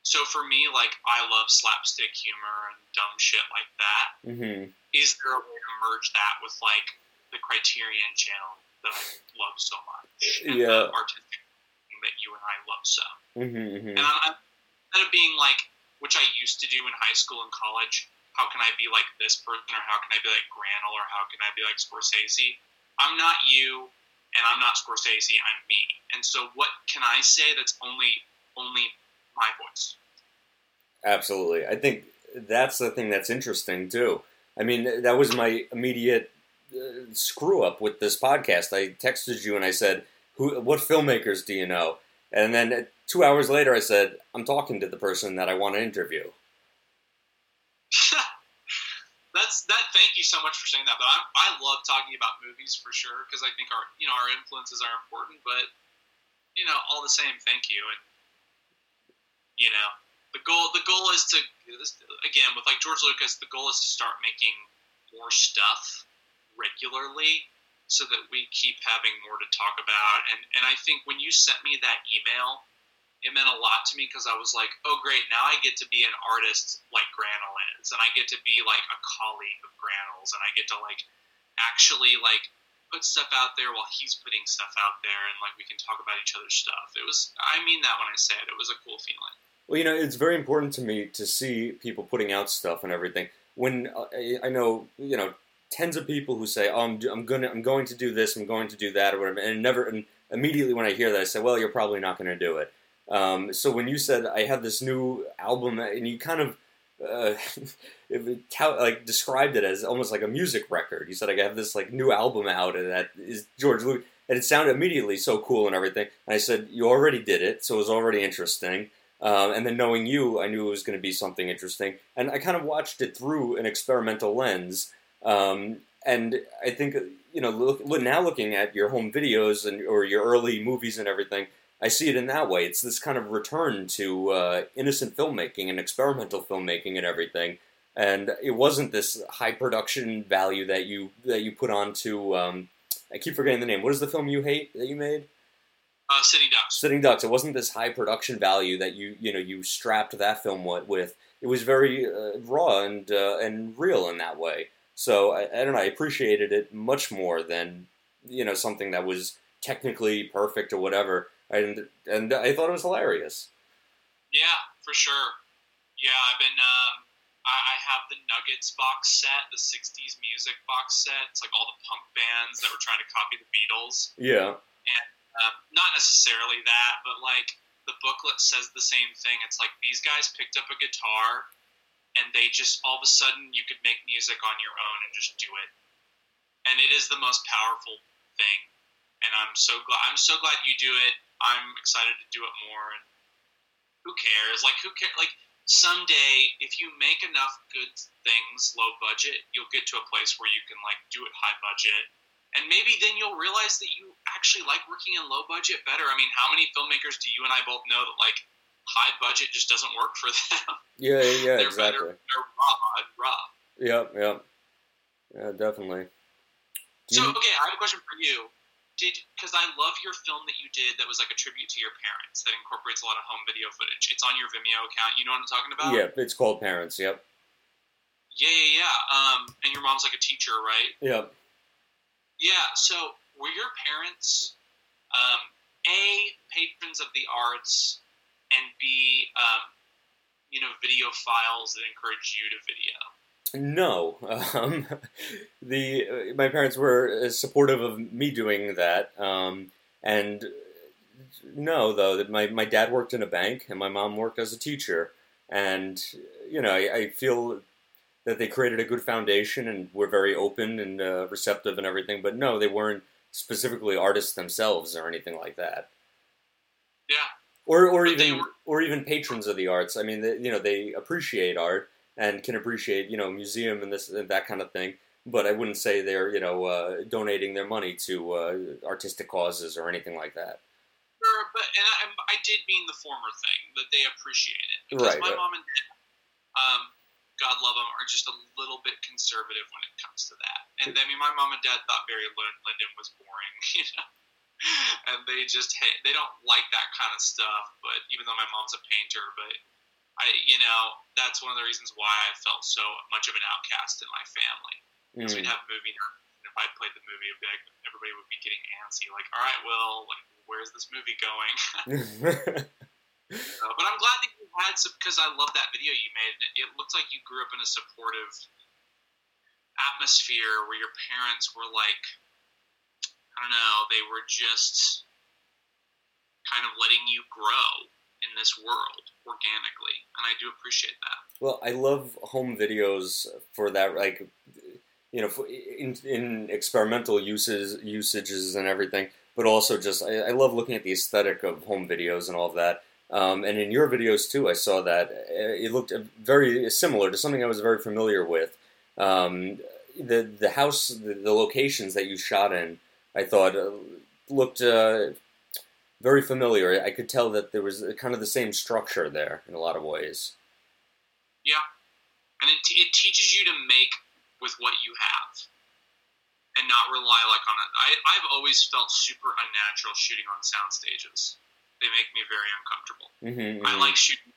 So for me, like, I love slapstick humor and dumb shit like that. Mm-hmm. Is there a way to merge that with, like, the Criterion channel that I love so much? And Yeah. the artistic thing that you and I love so. Mm-hmm, mm-hmm. And I'm, instead of being like, which I used to do in high school and college, how can I be like this person, or how can I be like Granell, or how can I be like Scorsese? I'm not you, and I'm not Scorsese. I'm me. And so, what can I say that's only only my voice? Absolutely. I think that's the thing that's interesting too. I mean, that was my immediate uh, screw up with this podcast. I texted you and I said, "Who? What filmmakers do you know?" And then uh, two hours later, I said, "I'm talking to the person that I want to interview." [laughs] that's that. Thank you so much for saying that. But I, I love talking about movies for sure because I think our you know our influences are important. But you know, all the same, thank you. And you know, the goal the goal is to again with like George Lucas, the goal is to start making more stuff regularly so that we keep having more to talk about. And and I think when you sent me that email, it meant a lot to me because I was like, oh great, now I get to be an artist like Granell is, and I get to be like a colleague of Granell's, and I get to like actually like put stuff out there while he's putting stuff out there, and like we can talk about each other's stuff. It was, I mean that when I say it, it was a cool feeling. Well, you know, it's very important to me to see people putting out stuff and everything. When uh, I- I know, you know, tens of people who say, "Oh, I'm, I'm gonna, I'm going to do this, I'm going to do that," or whatever, and never, and immediately when I hear that, I say, "Well, you're probably not going to do it." Um, so when you said I have this new album, and you kind of uh, [laughs] like described it as almost like a music record. You said I have this like new album out, and that is George Lucas, and it sounded immediately so cool and everything. And I said, "You already did it, so it was already interesting." Um, and then knowing you, I knew it was going to be something interesting. And I kind of watched it through an experimental lens. Um, and I think, you know, look, now looking at your home videos and or your early movies and everything, I see it in that way. It's this kind of return to uh, innocent filmmaking and experimental filmmaking and everything. And it wasn't this high production value that you that you put onto. Um, I keep forgetting the name. What is the film you hate that you made? Uh, City Ducks. Sitting Ducks. It wasn't this high production value that you you know you strapped that film wi- with. It was very uh, raw and uh, and real in that way. So I, I don't know. I appreciated it much more than you know something that was technically perfect or whatever. And and I thought it was hilarious. Yeah, for sure. Yeah, I've been. Um, I, I have the Nuggets box set, the '60s music box set. It's like all the punk bands that were trying to copy the Beatles. Yeah. Um, not necessarily that, but like the booklet says the same thing. It's like these guys picked up a guitar, and they just all of a sudden you could make music on your own and just do it. And it is the most powerful thing and I'm so glad. I'm so glad you do it. I'm excited to do it more. And who cares? Like who cares? Like someday, if you make enough good things low budget, you'll get to a place where you can like do it high budget. And maybe then you'll realize that you actually like working in low budget better. I mean, how many filmmakers do you and I both know that like high budget just doesn't work for them? Yeah, [laughs] yeah, yeah they're, exactly. They're, they're raw, raw. Yep, yep. Yeah, definitely. So okay, I have a question for you. Did because I love your film that you did that was like a tribute to your parents that incorporates a lot of home video footage. It's on your Vimeo account. You know what I'm talking about? yeah, it's called Parents. Yep, Yeah, yeah, yeah. Um, and your mom's like a teacher, right? yep. Yeah. So were your parents um, a patrons of the arts and b um, you know video files that encourage you to video? No, um, [laughs] the uh, my parents were uh, supportive of me doing that, um, and no, though that my my dad worked in a bank and my mom worked as a teacher, and you know I, I feel that they created a good foundation and were very open and uh, receptive and everything. But no, they weren't specifically artists themselves or anything like that. Yeah. or or But even were- or even patrons of the arts. I mean, they, you know, they appreciate art and can appreciate you know museum and this and that kind of thing. But I wouldn't say they're you know uh, donating their money to uh, artistic causes or anything like that. Sure, but and I, I did mean the former thing that they appreciate it because Right, my right. mom and dad, um, God love them, are just a little bit conservative when it comes to that. And I mean, my mom and dad thought Barry Lyndon was boring, [laughs] you know, and they just hate, they don't like that kind of stuff. But even though my mom's a painter, but I, you know, that's one of the reasons why I felt so much of an outcast in my family because Mm. we'd have movie night. And if I played the movie, it'd be like everybody would be getting antsy, like, "All right, Will, like, where's this movie going?" [laughs] [laughs] Uh, but I'm glad that had some because I love that video you made. It, it looks like you grew up in a supportive atmosphere where your parents were like, I don't know, they were just kind of letting you grow in this world organically, and I do appreciate that. well, I love home videos for that, like you know, in in experimental uses usages and everything. But also, just I, I love looking at the aesthetic of home videos and all of that. Um, and in your videos too, I saw that Uh, it looked very similar to something I was very familiar with. Um, the the house, the, the locations that you shot in, I thought uh, looked uh, very familiar. I could tell that there was kind of the same structure there in a lot of ways. Yeah, and it, it teaches you to make with what you have and not rely like on it. I, I've always felt super unnatural shooting on sound stages. They make me very uncomfortable. Mm-hmm, I like shooting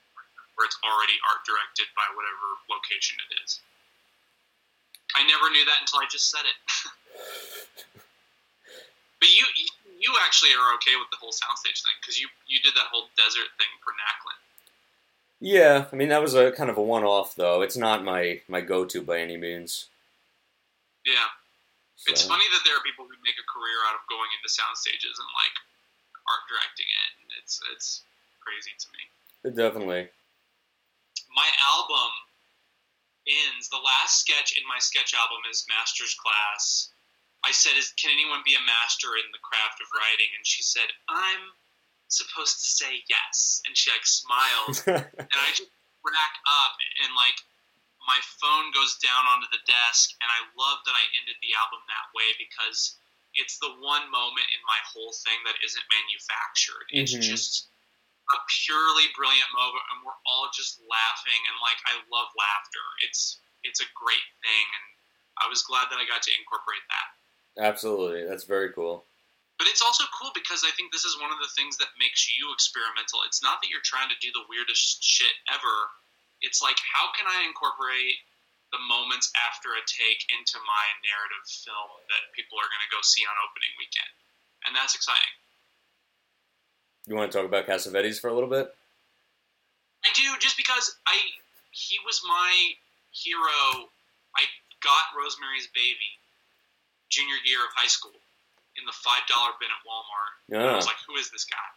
where it's already art directed by whatever location it is. I never knew that until I just said it. [laughs] but you, you actually are okay with the whole soundstage thing because you you did that whole desert thing for Nackland. Yeah, I mean that was a kind of a one-off though. It's not my my go-to by any means. Yeah. It's funny that there are people who make a career out of going into sound stages and like art directing it, it's it's crazy to me. Definitely. My album ends. The last sketch in my sketch album is Master's Class. I said, "Is can anyone be a master in the craft of writing?" And she said, "I'm supposed to say yes." And she like smiles, [laughs] and I just rack up and like my phone goes down onto the desk and I love that I ended the album that way because it's the one moment in my whole thing that isn't manufactured. It's Mhm. just a purely brilliant moment and we're all just laughing and like I love laughter. It's it's a great thing and I was glad that I got to incorporate that. Absolutely, that's very cool. But it's also cool because I think this is one of the things that makes you experimental. It's not that you're trying to do the weirdest shit ever. It's like, how can I incorporate the moments after a take into my narrative film that people are going to go see on opening weekend? And that's exciting. You want to talk about Cassavetes for a little bit? I do, just because I he was my hero. I got Rosemary's Baby junior year of high school in the five dollar bin at Walmart. And I Yeah. was like, who is this guy?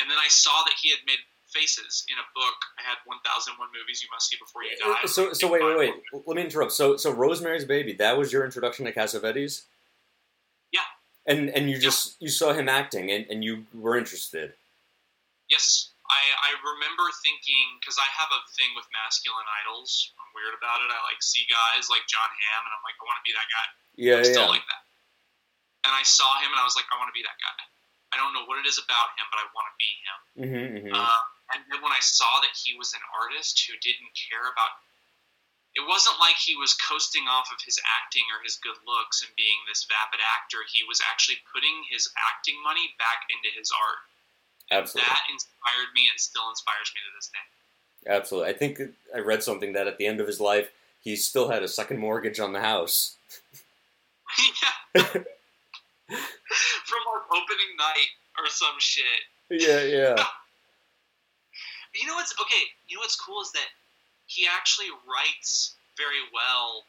And then I saw that he had made faces in a book. I had 1001 movies you must see before you die. Uh, So, so wait, wait, wait. Let me interrupt. So, so Rosemary's Baby. That was your introduction to Cassavetes. Yeah. And and you just you saw him acting and, and you were interested. Yes, I, I remember thinking because I have a thing with masculine idols. I'm weird about it. I like see guys like Jon Hamm, and I'm like, I want to be that guy. Yeah, I'm still like that. And I saw him, and I was like, I want to be that guy. I don't know what it is about him, but I want to be him. hmm hmm Uh, and then when I saw that he was an artist who didn't care about, it wasn't like he was coasting off of his acting or his good looks and being this vapid actor. He was actually putting his acting money back into his art. Absolutely. That inspired me and still inspires me to this day. Absolutely. I think I read something that at the end of his life, he still had a second mortgage on the house. [laughs] yeah. [laughs] [laughs] From our opening night or some shit. Yeah, yeah. You know what's okay? You know what's cool is that he actually writes very well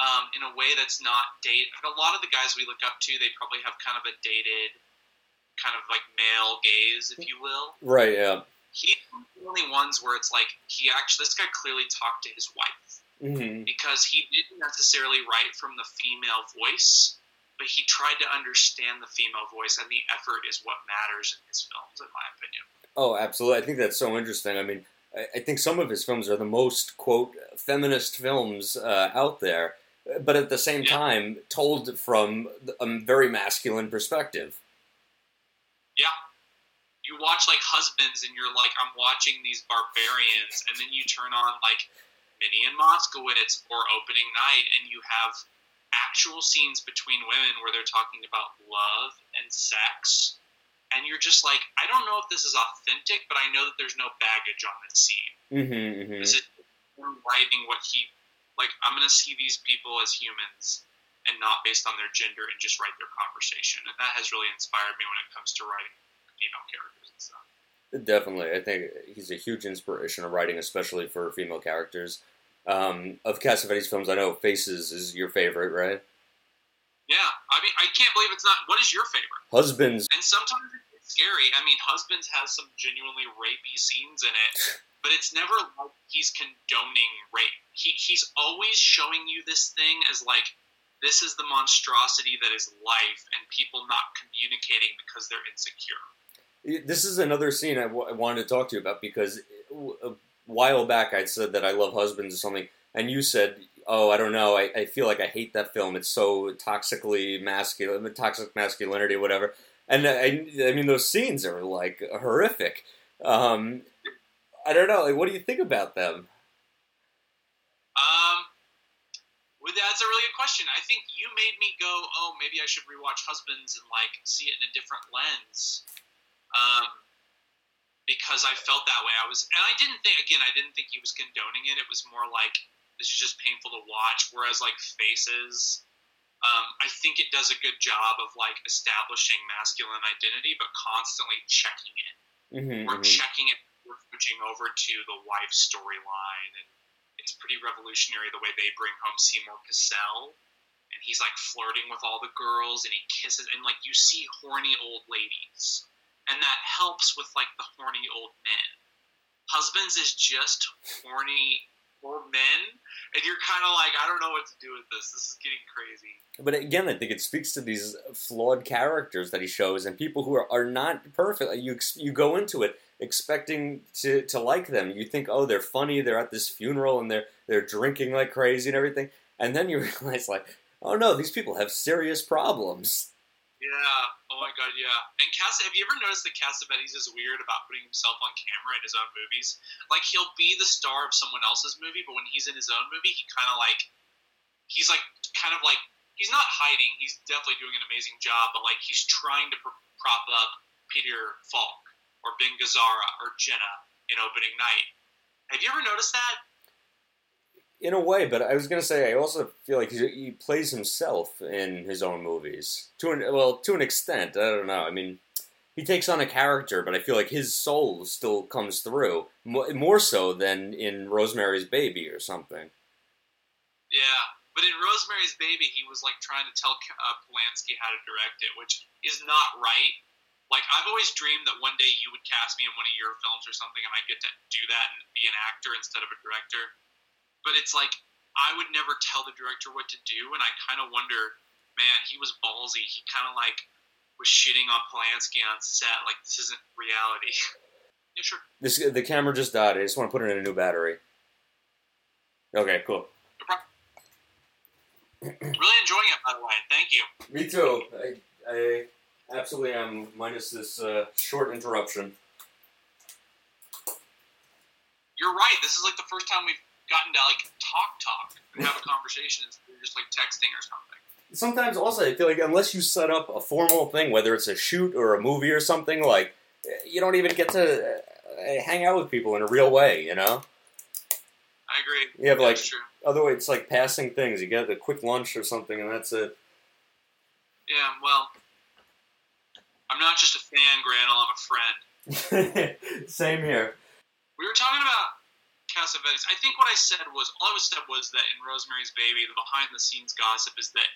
um, in a way that's not date. A lot of the guys we look up to, they probably have kind of a dated, kind of like male gaze, if you will. Right, yeah. He's the only ones where it's like he actually this guy clearly talked to his wife hmm because he didn't necessarily write from the female voice, but he tried to understand the female voice, and the effort is what matters in his films, in my opinion. Oh, absolutely. I think that's so interesting. I mean, I, I think some of his films are the most, quote, feminist films uh, out there, but at the same Yeah. time, told from a very masculine perspective. Yeah. You watch like Husbands, and you're like, I'm watching these barbarians, and then you turn on like Minnie and Moskowitz or Opening Night, and you have actual scenes between women where they're talking about love and sex. And you're just like, I don't know if this is authentic, but I know that there's no baggage on this scene. Mm-hmm, hmm This is him writing what he like. I'm gonna see these people as humans and not based on their gender, and just write their conversation. And that has really inspired me when it comes to writing female characters and stuff. Definitely. I think he's a huge inspiration of writing, especially for female characters. Um, of Cassavetes films, I know Faces is your favorite, right? Yeah, I mean, I can't believe it's not. What is your favorite? Husbands, And sometimes it's scary. I mean, Husbands has some genuinely rapey scenes in it, [laughs] but it's never like he's condoning rape. He, he's always showing you this thing as like this is the monstrosity that is life, and people not communicating because they're insecure. This is another scene I, w- I wanted to talk to you about because a while back I said that I love Husbands or something, and you said, "Oh, I don't know. I, I feel like I hate that film. It's so toxically masculine, toxic masculinity, whatever." And I, I mean, those scenes are like horrific. Um, I don't know. Like, what do you think about them? Um, well, that's a really good question. I think you made me go, oh, maybe I should rewatch Husbands and like see it in a different lens. Um, because I felt that way. I was, and I didn't think again. I didn't think he was condoning it. It was more like this is just painful to watch. Whereas like Faces, um, I think it does a good job of like establishing masculine identity, but constantly checking it Mm-hmm, or checking it, before switching over to the wife storyline, and it's pretty revolutionary the way they bring home Seymour Cassel, and he's like flirting with all the girls, and he kisses, and like you see horny old ladies, and that helps with like the horny old men. Husbands is just horny old men, and you're kind of like, I don't know what to do with this. This is getting crazy. But again, I think it speaks to these flawed characters that he shows and people who are, are not perfect. You you go into it expecting to, to like them. You think, oh, they're funny. They're at this funeral and they're they're drinking like crazy and everything. And then you [laughs] realize, like, oh no, these people have serious problems. Yeah. Oh my god. Yeah. And Cass, have you ever noticed that Cassavetes is weird about putting himself on camera in his own movies? Like he'll be the star of someone else's movie, but when he's in his own movie, he kind of like he's like kind of like he's not hiding. He's definitely doing an amazing job, but like he's trying to pr- prop up Peter Falk or Ben Gazzara or Gena in opening night. Have you ever noticed that? In a way, but I was gonna say, I also feel like he, he plays himself in his own movies to an well, to an extent. I don't know. I mean, he takes on a character, but I feel like his soul still comes through more, so than in Rosemary's Baby or something. Yeah, but in Rosemary's Baby, he was like trying to tell uh, Polanski how to direct it, which is not right. Like I've always dreamed that one day you would cast me in one of your films or something, and I get to do that and be an actor instead of a director. But it's like I would never tell the director what to do, and I kind of wonder man, he was ballsy. He kind of like was shitting on Polanski on set. Like this isn't reality. [laughs] yeah, sure. This the camera just died. I just want to put it in a new battery. Okay, cool. Really enjoying it, by the way. Thank you. Me too. I, I absolutely am. Minus this uh, short interruption. You're right. This is like the first time we've gotten to like talk talk and have a conversation instead of just like texting or something. Sometimes also I feel like unless you set up a formal thing, whether it's a shoot or a movie or something, like you don't even get to uh, hang out with people in a real way. You know. I agree. You have like otherwise it's like passing things. You get a quick lunch or something, and that's it. Yeah. Well, I'm not just a fan, Granel. I'm a friend. [laughs] Same here. We were talking about Cassavetes. I think what I said was all I was said was that in Rosemary's Baby, the behind the scenes gossip is that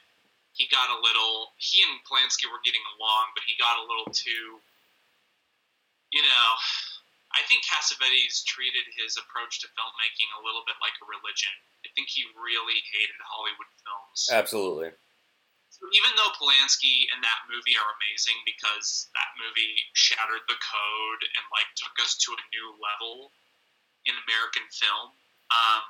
he got a little. He and Polanski were getting along, but he got a little too. You know, I think Cassavetes treated his approach to filmmaking a little bit like a religion. I think he really hated Hollywood films. Absolutely. So even though Polanski and that movie are amazing because that movie shattered the code and like took us to a new level in American film, um,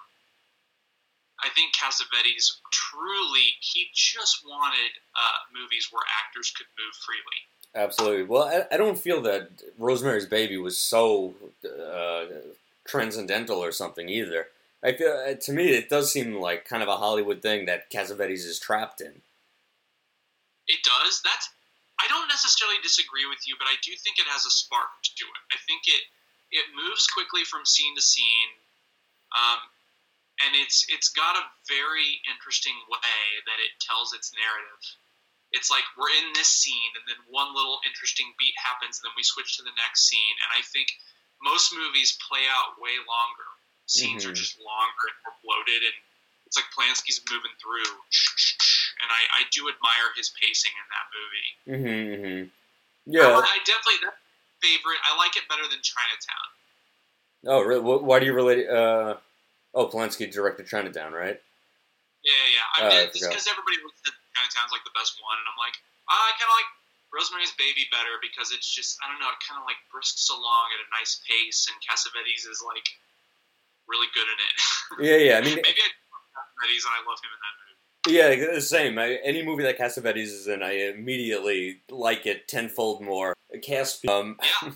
I think Cassavetes truly he just wanted uh, movies where actors could move freely. Absolutely. Well, I, I don't feel that Rosemary's Baby was so uh, transcendental or something either. I feel, uh, to me, it does seem like kind of a Hollywood thing that Cassavetes is trapped in. It does. That's. I don't necessarily disagree with you, but I do think it has a spark to it. I think it it moves quickly from scene to scene, um, and it's it's got a very interesting way that it tells its narrative. It's like we're in this scene, and then one little interesting beat happens, and then we switch to the next scene. And I think most movies play out way longer. Scenes are Mhm. just longer and more bloated, and it's like Polanski's moving through. And I, I do admire his pacing in that movie. Mm-hmm, mm-hmm. Yeah. I definitely that's my favorite. I like it better than Chinatown. Oh, really? Why do you relate? Uh, oh, Polanski directed Chinatown, right? Yeah, yeah. yeah. I Oh, mean, because everybody looks at Chinatown's like the best one, and I'm like, I kind of like Rosemary's Baby better because it's just I don't know, it kind of like brisks along at a nice pace, and Cassavetes is like really good in it. [laughs] Yeah, yeah. I mean, Maybe I Cassavetes and I love him in that movie. yeah, the same. I, any movie that Cassavetes is in, I immediately like it tenfold more. Cast, um, Yeah.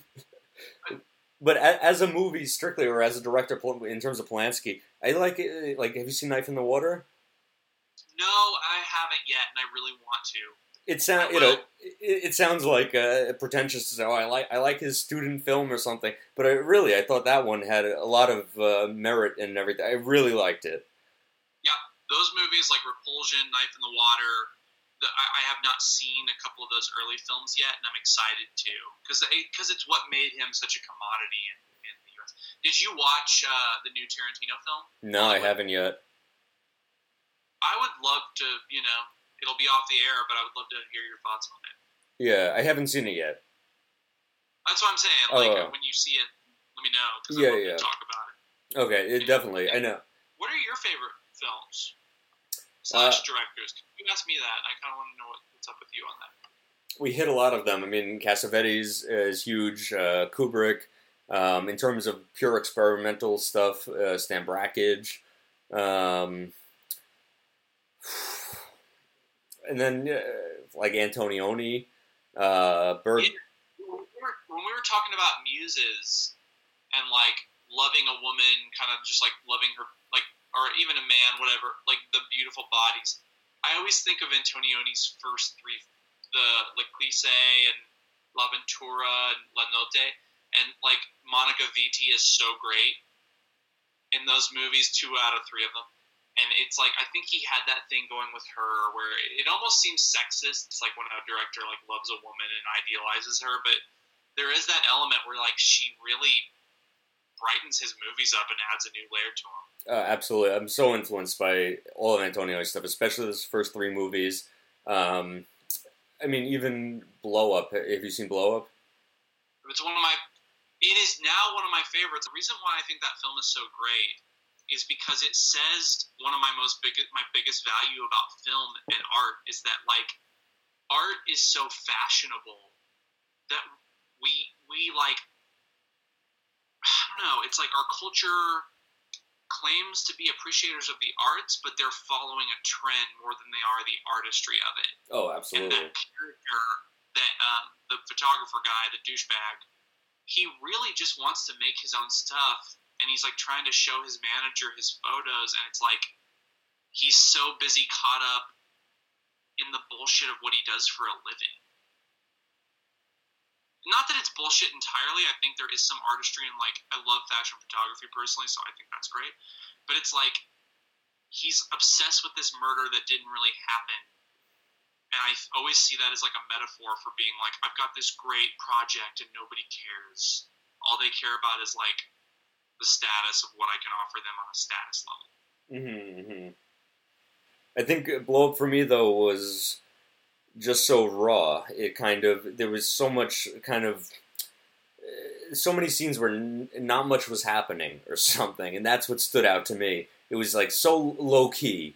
[laughs] but as a movie strictly, or as a director, in terms of Polanski, I like it. Like, have you seen Knife in the Water? No, I haven't yet, and I really want to. It sounds, you know, it, it sounds like uh, pretentious to say, "Oh, I like, I like his student film or something." But I really, I thought that one had a lot of uh, merit and everything. I really liked it. Yeah, those movies like Repulsion, Knife in the Water. The, I, I have not seen a couple of those early films yet, and I'm excited to because because it's what made him such a commodity in, in the U.S. Did you watch uh, the new Tarantino film? No, I haven't yet. I would love to. You know, it'll be off the air, but I would love to hear your thoughts on it. Yeah, I haven't seen it yet. That's what I'm saying. Like Oh. uh, when you see it, let me know because Yeah, yeah. to talk about it. Okay, it definitely. I know. What are your favorite films Uh, slash directors? You asked me that. and I kind of want to know what, what's up with you on that. we hit a lot of them. I mean, Cassavetes is huge. Uh, Kubrick, um, in terms of pure experimental stuff, uh, Stan Brakhage, um, and then uh, like Antonioni, uh, Berg. Yeah. When we, were, when we were talking about muses and like loving a woman, kind of just like loving her, or even a man, whatever, like the beautiful bodies. I always think of Antonioni's first three, the L'Eclisse and L'Avventura and La Notte, and like Monica Vitti is so great in those movies. Two out of three of them. And it's like I think he had that thing going with her where it almost seems sexist. It's like when a director like loves a woman and idealizes her, but there is that element where like she really brightens his movies up and adds a new layer to them. Uh, absolutely, I'm so influenced by all of Antonioni's stuff, especially those first three movies. Um, I mean, even Blow Up. Have you seen Blow Up? It's one of my. It is now one of my favorites. The reason why I think that film is so great is because it says one of my most biggest my biggest value about film and art is that like art is so fashionable that we we like I don't know, it's like our culture claims to be appreciators of the arts, but they're following a trend more than they are the artistry of it. Oh, And absolutely. that character, that um, the photographer guy, the douchebag, he really just wants to make his own stuff, and he's like trying to show his manager his photos, and it's like he's so busy caught up in the bullshit of what he does for a living. Not that it's bullshit entirely. I think there is some artistry and like I love fashion photography personally, so I think that's great. But it's like he's obsessed with this murder that didn't really happen and I always see that as like a metaphor for being like I've got this great project and nobody cares. All they care about is like the status of what I can offer them on a status level. hmm I think blow up for me though was just so raw. It kind of there was so much kind of uh, so many scenes where n- not much was happening or [laughs] something, and that's what stood out to me. It was like so low key.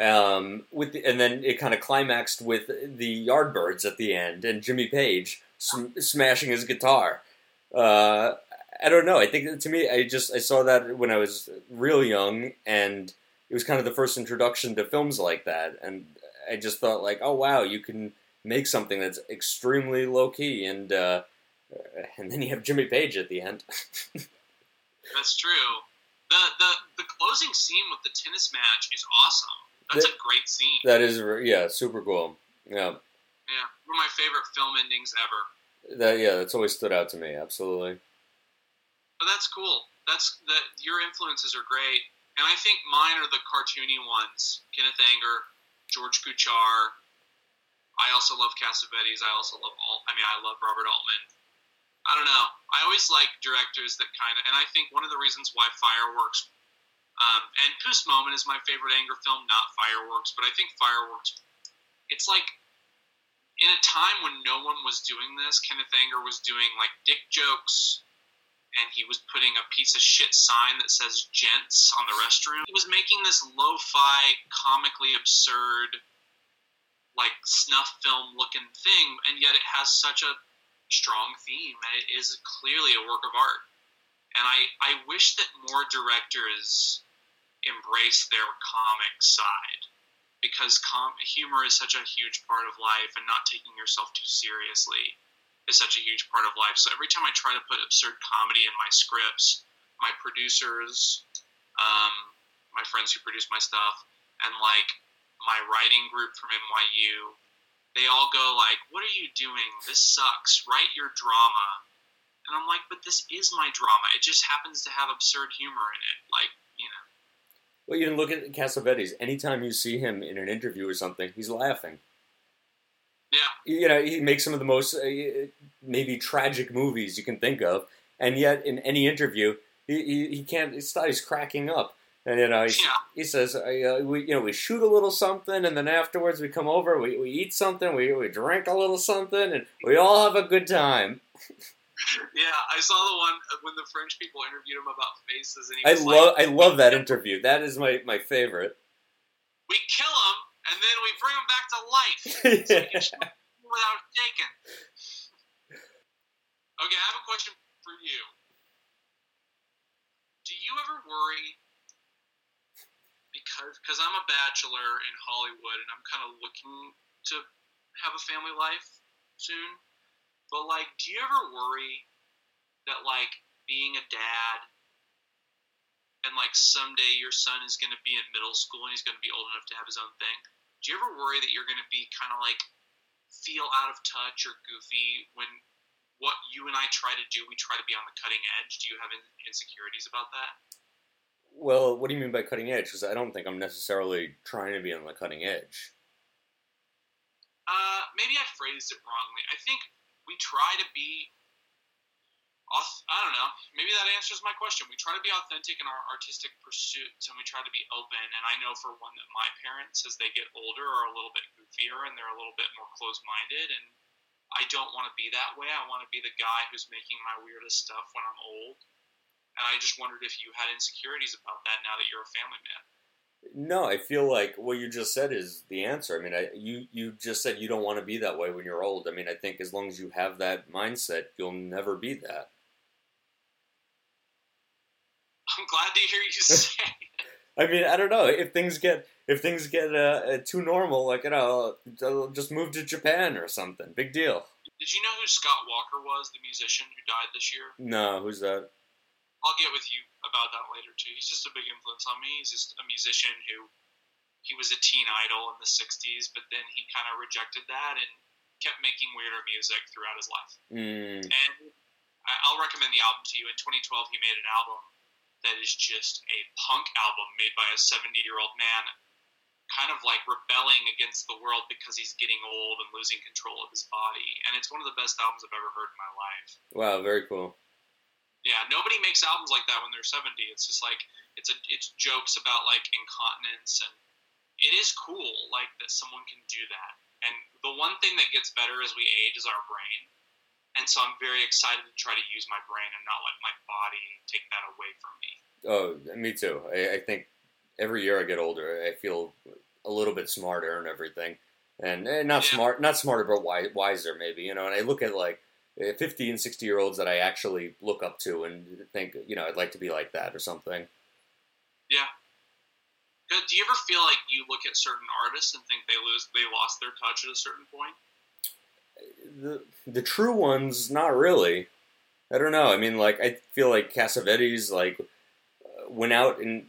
Um, with the, and then it kind of climaxed with the Yardbirds at the end and Jimmy Page sm- smashing his guitar. Uh, I don't know. I think to me, I just I saw that when I was real young, and it was kind of the first introduction to films like that. And I just thought like, oh wow, you can make something that's extremely low key, and uh, and then you have Jimmy Page at the end. [laughs] That's true. The the the closing scene with the tennis match is awesome. That's The- a great scene. that is yeah, super cool. Yeah, yeah, one of my favorite film endings ever. that yeah, that's always stood out to me. Absolutely. But that's cool. That's that your influences are great, and I think mine are the cartoony ones. Kenneth Anger, George Kuchar. I also love Cassavetes. I also love all. I mean, I love Robert Altman. I don't know. I always like directors that kind of, and I think one of the reasons why Fireworks um, and Puce Moment is my favorite Anger film, not Fireworks, but I think Fireworks. It's like in a time when no one was doing this, Kenneth Anger was doing like dick jokes and he was putting a piece of shit sign that says gents on the restroom. He was making this lo-fi, comically absurd, like snuff film looking thing, and yet it has such a strong theme and it is clearly a work of art. And I, I wish that more directors embrace their comic side because com- humor is such a huge part of life and not taking yourself too seriously is such a huge part of life. So every time I try to put absurd comedy in my scripts, my producers, um, my friends who produce my stuff, and like my writing group from NYU, they all go like, "What are you doing? This sucks. Write your drama." And I'm like, "But this is my drama. It just happens to have absurd humor in it. Like, you know." Well, you can look at Cassavetes. Anytime you see him in an interview or something, he's laughing. Yeah, You know, he makes some of the most uh, maybe tragic movies you can think of, and yet in any interview, he, he, he can't. It's not, he's cracking up, and you know, he, Yeah. he says, uh, we you know we shoot a little something, and then afterwards we come over, we, we eat something, we, we drink a little something, and we all have a good time. [laughs] yeah. I saw the one when the French people interviewed him about faces, and I was love like, I love that interview. That is my my favorite. "We kill him, and then we bring him back to life." So you can shoot without shaking. Okay, I have a question for you. Do you ever worry because because I'm a bachelor in Hollywood and I'm kind of looking to have a family life soon? But like, do you ever worry that like being a dad and like someday your son is going to be in middle school and he's going to be old enough to have his own thing? Do you ever worry that you're going to be kind of like feel out of touch or goofy when what you and I try to do, we try to be on the cutting edge? Do you have in- insecurities about that? Well, what do you mean by cutting edge? Because I don't think I'm necessarily trying to be on the cutting edge. Uh, maybe I phrased it wrongly. I think we try to be. I don't know. Maybe that answers my question. We try to be authentic in our artistic pursuits, and we try to be open. And I know for one that my parents, as they get older, are a little bit goofier and they're a little bit more closed-minded. And I don't want to be that way. I want to be the guy who's making my weirdest stuff when I'm old. and I just wondered if you had insecurities about that now that you're a family man. No, I feel like what you just said is the answer. I mean, I, you you just said you don't want to be that way when you're old. I mean, I think as long as you have that mindset, you'll never be that. I'm glad to hear you say. I mean, I don't know if things get if things get uh, too normal, like you know, just move to Japan or something. Big deal. Did you know who Scott Walker was, the musician who died this year? No, who's that? I'll get with you about that later too. He's just a big influence on me. He's just a musician who he was a teen idol in the '60s, but then he kind of rejected that and kept making weirder music throughout his life. Mm. And I'll recommend the album to you. In 2012, he made an album that is just a punk album made by a 70 year old man, kind of like rebelling against the world because he's getting old and losing control of his body. And it's one of the best albums I've ever heard in my life. Wow, very cool. Yeah, nobody makes albums like that when they're 70. It's just like it's a it's jokes about like incontinence and it is cool like that someone can do that. And the one thing that gets better as we age is our brain. And so I'm very excited to try to use my brain and not let my body take that away from me. Oh, me too. I, I think every year I get older, I feel a little bit smarter and everything, and, and not Yeah. smart, not smarter, but wi- wiser maybe. You know, and I look at like uh, fifty and sixty year olds that I actually look up to and think, you know, I'd like to be like that or something. Yeah. Do you ever feel like you look at certain artists and think they lose they lost their touch at a certain point? The the true ones, not really. I don't know. I mean, like I feel like Cassavetes like uh, went out and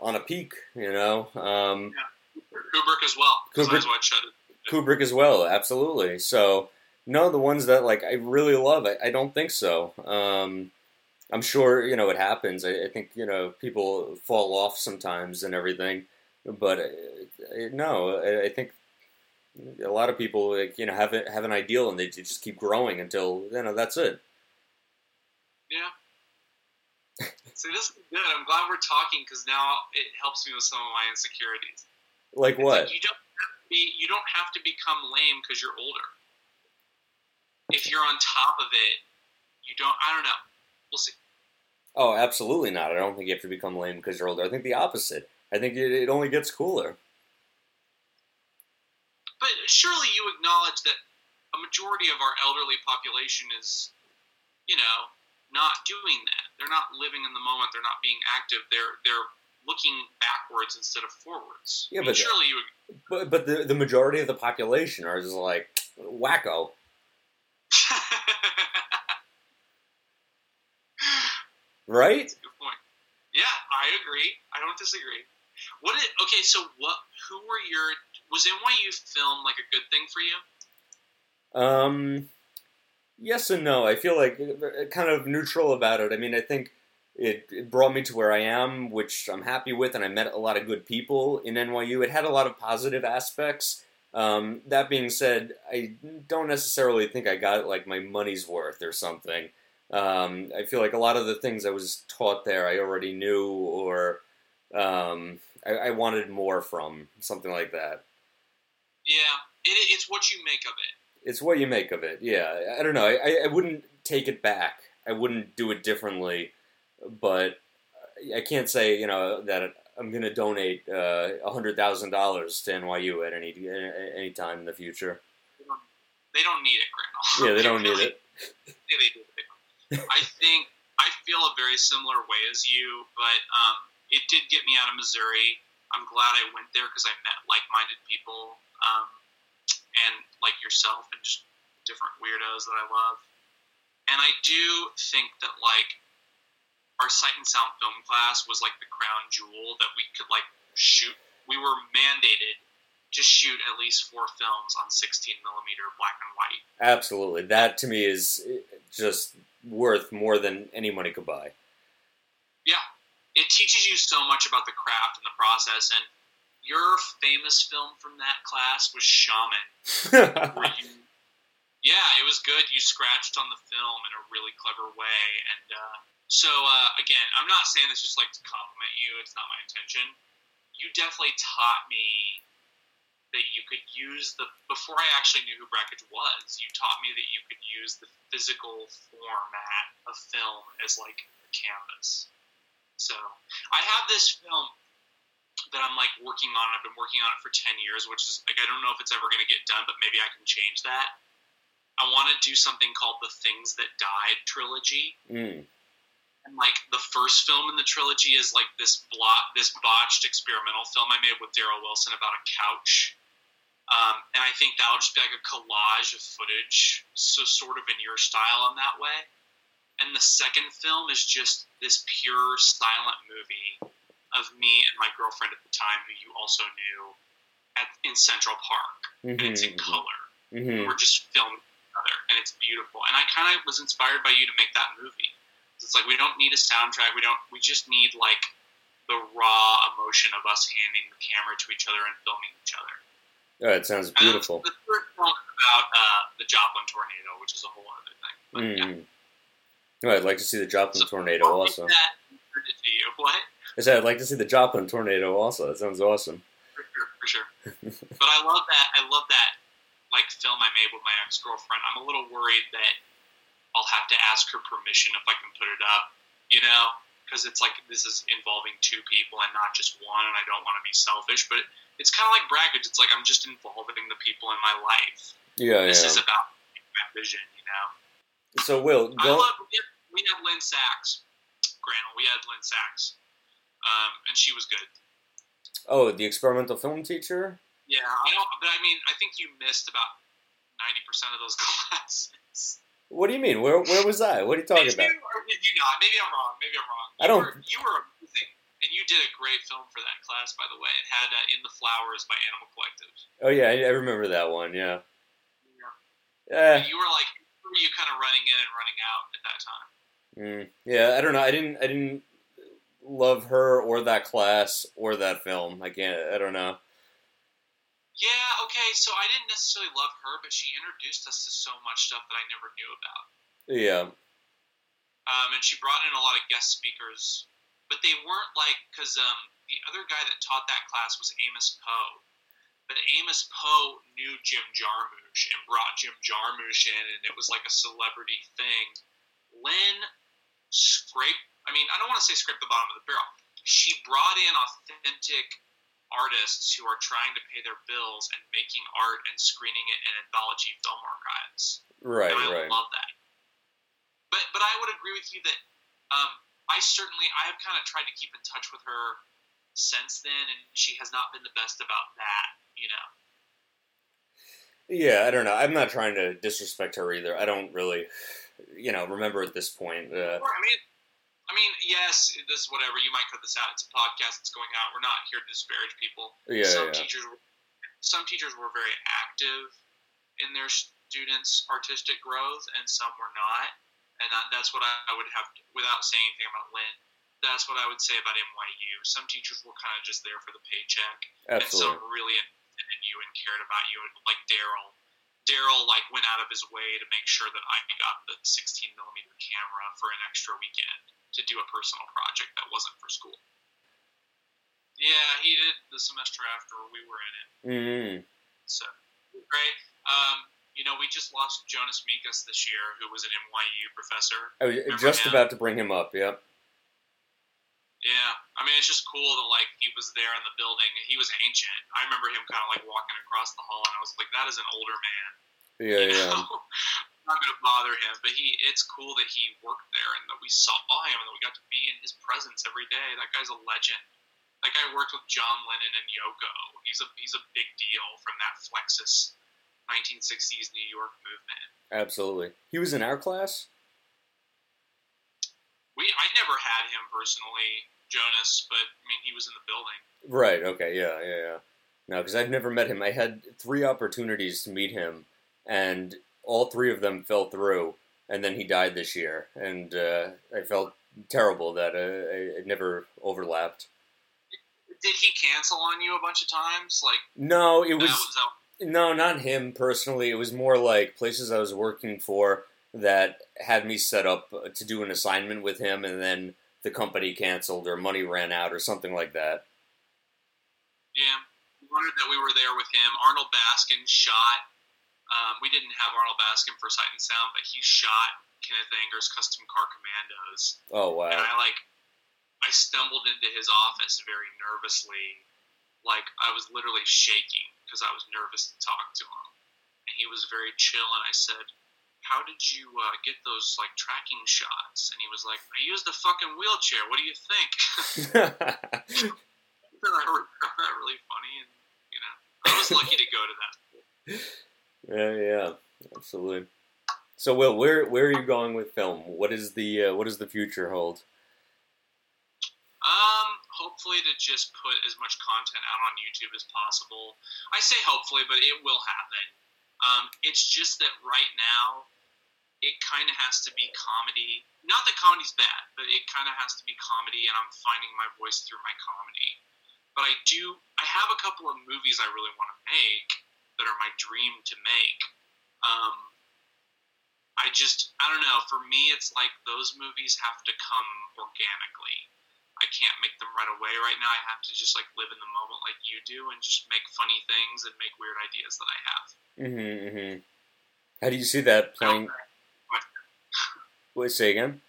on a peak. You know, um, Kubrick as well. Kubrick- Eyes Wide Shut. Kubrick as well, absolutely. So no, the ones that like I really love, I, I don't think so. Um, I'm sure you know it happens. I, I think you know people fall off sometimes and everything, but uh, uh, no, I, I think a lot of people like you know have have an ideal and they just keep growing until you know that's it. Yeah. See, this is good. I'm glad we're talking because now it helps me with some of my insecurities. Like It's what? Like you don't have to be, you don't have to become lame because you're older. If you're on top of it, you don't. I don't know. We'll see. Oh, absolutely not. I don't think you have to become lame because you're older. I think the opposite. I think it, it only gets cooler. But surely you acknowledge that a majority of our elderly population is, you know, not doing that. They're not living in the moment. They're not being active. They're they're looking backwards instead of forwards. Yeah, I mean, but- surely you. But but the the majority of the population are just like wacko, [laughs] right? That's a good point. Yeah, I agree. I don't disagree. What? Did, okay, so what? Who were your? Was NYU film like a good thing for you? Um, yes and no. I feel like uh, kind of neutral about it. I mean, I think it, it brought me to where I am, which I'm happy with, and I met a lot of good people in NYU. It had a lot of positive aspects. Um, that being said, I don't necessarily think I got like my money's worth or something. Um, I feel like a lot of the things I was taught there I already knew, or um, I, I wanted more from something like that. Yeah, it, it's what you make of it. It's what you make of it. Yeah, I don't know. I, I wouldn't take it back. I wouldn't do it differently, but I can't say you know that I'm going to donate uh, a hundred thousand dollars to NYU at any any time in the future. They don't need it, Grandma. Yeah, they don't need it. Yeah, they [laughs] do. They don't. I think I feel a very similar way as you, but um, it did get me out of Missouri. I'm glad I went there because I met like-minded people, um, and like yourself, and just different weirdos that I love. And I do think that like our sight and sound film class was like the crown jewel that we could like shoot. We were mandated to shoot at least four films on 16 millimeter black and white. Absolutely, that to me is just worth more than any money could buy. It teaches you so much about the craft and the process. And your famous film from that class was Shaman, [laughs] you, yeah, it was good. You scratched on the film in a really clever way. And uh, so, uh, again, I'm not saying this just like to compliment you. It's not my intention. You definitely taught me that you could use the before I actually knew who Brakhage was. You taught me that you could use the physical format of film as like a canvas. So I have this film that I'm like working on. I've been working on it for ten years, which is like I don't know if it's ever going to get done, but maybe I can change that. I want to do something called the Things That Died trilogy. Mm. And like the first film in the trilogy is like this blot, this botched experimental film I made with Daryl Wilson about a couch. Um, and I think that'll just be like a collage of footage, so sort of in your style in that way. And the second film is just this pure silent movie of me and my girlfriend at the time, who you also knew, at, in Central Park, hmm and it's in color. hmm We're just filming together, and it's beautiful. And I kind of was inspired by you to make that movie. It's like we don't need a soundtrack. We don't. We just need like the raw emotion of us handing the camera to each other and filming each other. Oh, it sounds beautiful. The third film is about uh, the Joplin tornado, which is a whole other thing. But, yeah. Oh, I'd like to see the Joplin So, tornado also. That and to you. What? I said I'd like to see the Joplin tornado also. That sounds awesome. For sure, for sure. but I love that. I love that like film I made with my ex girlfriend. I'm a little worried that I'll have to ask her permission if I can put it up. You know, because it's like this is involving two people and not just one, and I don't want to be selfish. But it's kind of like Brakhage. It's like I'm just involving the people in my life. Yeah, This yeah. is about my vision. You know. So, Will, I go. love. We had, Lynne Sachs, Granel. We had Lynne Sachs, um, and she was good. Oh, the experimental film teacher. Yeah, I don't. But I mean, I think you missed about ninety percent of those [laughs] classes. What do you mean? Where where was I? What are you talking did about? You, or did you not? Maybe I'm wrong. Maybe I'm wrong. I You don't- Were, you were amazing, and you did a great film for that class, by the way. It had uh, "In the Flowers" by Animal Collective. Oh yeah, I, I remember that one. Yeah. Yeah. Eh, You were like, were you kind of running in and running out at that time? mm, yeah, I don't know. I didn't. I didn't love her or that class or that film. I can't. I don't know. Yeah. Okay. So I didn't necessarily love her, but she introduced us to so much stuff that I never knew about. Yeah. um, and she brought in a lot of guest speakers, but they weren't like because um, the other guy that taught that class was Amos Poe, but Amos Poe knew Jim Jarmusch and brought Jim Jarmusch in, and it was like a celebrity thing. Lynn scraped. I mean, I don't want to say scrape the bottom of the barrel. She brought in authentic artists who are trying to pay their bills and making art and screening it in anthology film archives. Right. And I Right. love that. But but I would agree with you that um, I certainly I have kind of tried to keep in touch with her since then, and she has not been the best about that. You know. Yeah, I don't know. I'm not trying to disrespect her either. I don't really, you know, remember at this point. Uh, I mean, I mean, yes, this is whatever. You might cut this out. It's a podcast that's going out. We're not here to disparage people. yeah, some yeah. teachers, were- some teachers were very active in their students' artistic growth, and some were not. And that's what I, I would have, without saying anything about Lynn. That's what I would say about NYU. Some teachers were kind of just there for the paycheck, and some really invested in you and cared about you, like Daryl. Daryl like went out of his way to make sure that I got the 16 millimeter camera for an extra weekend to do a personal project that wasn't for school. Yeah, he did the semester after we were in it. Mm, So great. Um, you know, we just lost Jonas Mekas this year, who was an NYU professor. I was Remember just him? about to bring him up. Yep. Yeah, I mean, it's just cool that like he was there in the building. He was ancient. I remember him kind of like walking across the hall, and I was like, "That is an older man." Yeah, you yeah. I'm [laughs] not gonna bother him, but he. It's cool that he worked there and that we saw him and that we got to be in his presence every day. That guy's a legend. That guy worked with John Lennon and Yoko. He's a he's a big deal from that Fluxus 1960s New York movement. Absolutely. He was in our class. We I never had him personally, Jonas, but I mean he was in the building. Right. Okay. Yeah. Yeah. Yeah. No, because I've never met him. I had three opportunities to meet him, and all three of them fell through. And then he died this year, and uh, I felt terrible that uh, it never overlapped. Did he cancel on you a bunch of times? Like No, it that was was that no, not him personally. It was more like places I was working for that had me set up to do an assignment with him, and then the company canceled or money ran out or something like that. Yeah, honored that we were there with him. Arnold Baskin shot. Um, we didn't have Arnold Baskin for Sight and Sound, but he shot Kenneth Anger's Kustom Kar Kommandos. Oh wow! And I like, I stumbled into his office very nervously, like I was literally shaking because I was nervous to talk to him, and he was very chill. And I said, "How did you uh, get those like tracking shots?" And he was like, "I used the fucking wheelchair. What do you think?" [laughs] [laughs] I found [laughs] that really funny, and you know, I was lucky to go to that. Yeah, yeah, absolutely. So, Will, where where are you going with film? What is the uh, what does the future hold? Um, hopefully to just put as much content out on YouTube as possible. I say hopefully, but it will happen. Um, it's just that right now, it kind of has to be comedy. Not that comedy's bad, but it kind of has to be comedy, and I'm finding my voice through my comedy. But I do, I have a couple of movies I really want to make that are my dream to make. Um, I just, I don't know. For me, it's like those movies have to come organically. I can't make them right away right now. I have to just like live in the moment like you do and just make funny things and make weird ideas that I have. Mm-hmm, mm-hmm. How do you see that playing? Wait, say again.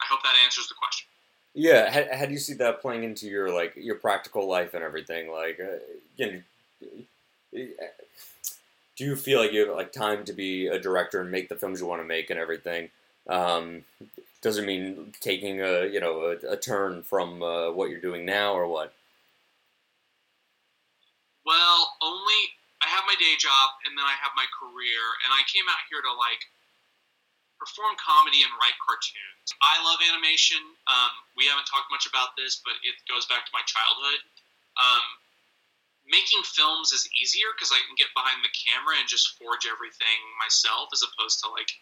I hope that answers the question. Yeah, how, how do you see that playing into your like your practical life and everything? Like, uh, you know, do you feel like you have like time to be a director and make the films you want to make and everything? Um, does it mean taking a you know a, a turn from uh, what you're doing now or what? Well, only I have my day job and then I have my career, and I came out here to like perform comedy and write cartoons. I love animation. Um, we haven't talked much about this, but it goes back to my childhood. Um, making films is easier because I can get behind the camera and just forge everything myself, as opposed to like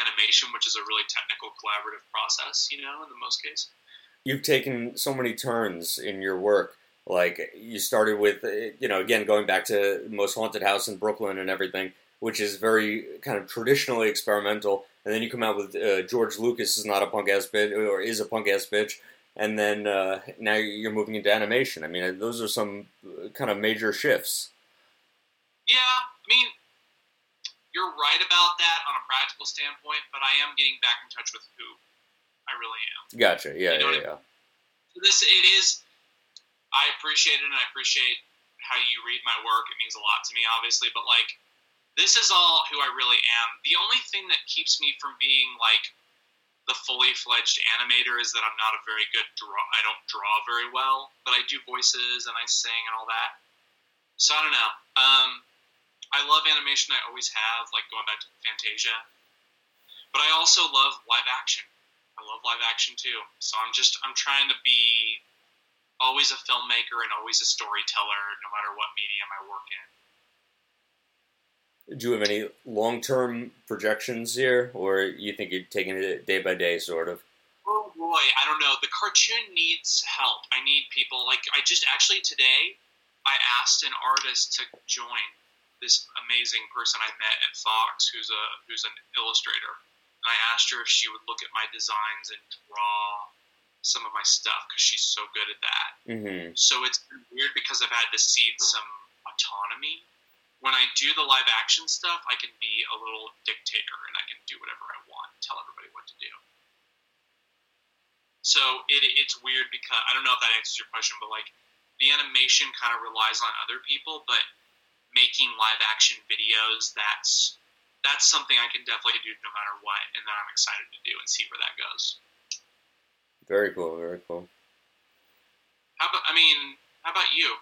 animation, which is a really technical, collaborative process. You know, in the most case. You've taken so many turns in your work. Like you started with, uh, you know, again going back to Most Haunted House in Brooklyn and everything, which is very kind of traditionally experimental, and then you come out with uh, George Lucas is not a punk ass bitch or is a punk ass bitch, and then uh, now you're moving into animation. I mean, those are some uh, kind of major shifts. Yeah, I mean, you're right about that on a practical standpoint, but I am getting back in touch with who I really am. Gotcha. Yeah, You know yeah, what yeah. This it is. I appreciate it, and I appreciate how you read my work. It means a lot to me, obviously, but like. This is all who I really am. The only thing that keeps me from being like the fully fledged animator is that I'm not a very good draw. I don't draw very well, but I do voices and I sing and all that. So I don't know. Um, I love animation. I always have, like going back to Fantasia. But I also love live action. I love live action too. So I'm just I'm trying to be always a filmmaker and always a storyteller, no matter what medium I work in. Do you have any long-term projections here, or you think you're taking it day by day, sort of? Oh boy, I don't know. The cartoon needs help. I need people. Like I just actually today, I asked an artist to join this amazing person I met at Fox, who's a who's an illustrator. And I asked her if she would look at my designs and draw some of my stuff because she's so good at that. Mm-hmm. So it's weird because I've had to cede some autonomy. When I do the live action stuff, I can be a little dictator and I can do whatever I want, tell everybody what to do. So it, it's weird because I don't know if that answers your question, but like the animation kind of relies on other people, but making live action videos, that's that's something I can definitely do no matter what, and that I'm excited to do and see where that goes. Very cool. Very cool. How about I mean, how about you?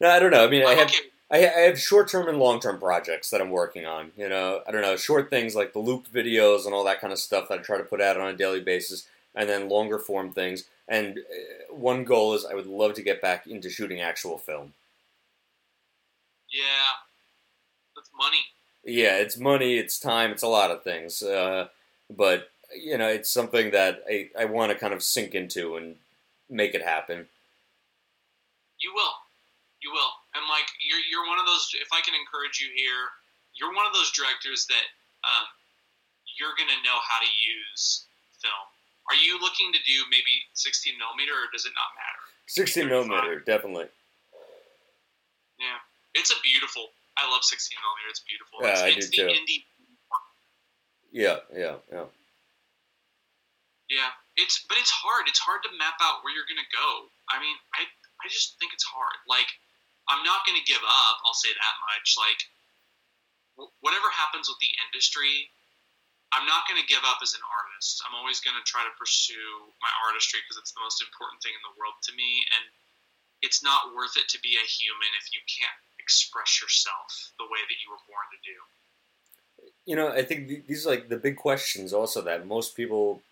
No, I don't know. I mean, I I'm have okay. I, I have short term and long term projects that I'm working on. You know, I don't know, short things like the loop videos and all that kind of stuff that I try to put out on a daily basis, and then longer form things. And uh, one goal is I would love to get back into shooting actual film. Yeah, that's money. Yeah, it's money, it's time, it's a lot of things. Uh, but you know, it's something that I, I want to kind of sink into and make it happen. You will, you will, and like you're you're one of those. If I can encourage you here, you're one of those directors that um, you're gonna know how to use film. Are you looking to do maybe 16 millimeter, or does it not matter? 16 millimeter, definitely. It's a beautiful. I love 16 millimeter. It's beautiful. Yeah, it's, I it's do the too. indie. Yeah, yeah, yeah. Yeah, it's but it's hard. It's hard to map out where you're gonna go. I mean, I I just think it's hard. Like, I'm not gonna give up. I'll say that much. Like, wh- whatever happens with the industry, I'm not gonna give up as an artist. I'm always gonna try to pursue my artistry because it's the most important thing in the world to me. And it's not worth it to be a human if you can't express yourself the way that you were born to do. You know, I think these are like the big questions also that most people